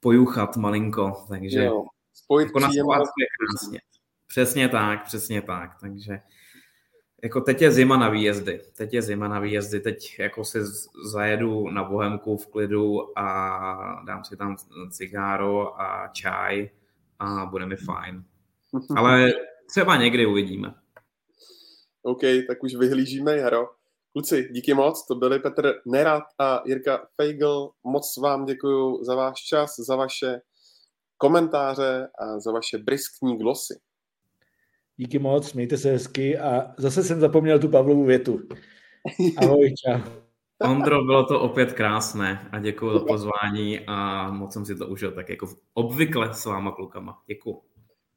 pojuchat malinko, takže jo, spojit jako na Slovácku je krásně. Přesně tak, přesně tak, takže jako teď je zima na výjezdy, teď je zima na výjezdy, teď jako si zajedu na Bohemku v klidu a dám si tam cigáro a čaj a bude mi fajn. Ale třeba někdy uvidíme. OK, tak už vyhlížíme jaro. Kluci, díky moc, to byli Petr Nerad a Jirka Feigl. Moc vám děkuji za váš čas, za vaše komentáře a za vaše briskní glosy. Díky moc, mějte se hezky a zase jsem zapomněl tu Pavlovu větu. Ahoj, čau. Ondro, bylo to opět krásné a děkuji za pozvání a moc jsem si to užil tak jako obvykle s váma klukama. Děkuji.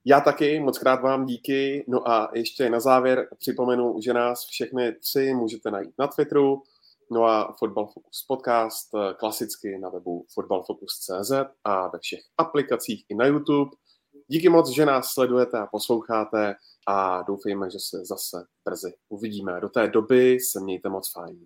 Já taky, moc krát vám díky. No a ještě na závěr připomenu, že nás všechny tři můžete najít na Twitteru, no a Football Focus podcast klasicky na webu footballfocus.cz a ve všech aplikacích i na YouTube. Díky moc, že nás sledujete a posloucháte a doufejme, že se zase brzy uvidíme. Do té doby se mějte moc fajn.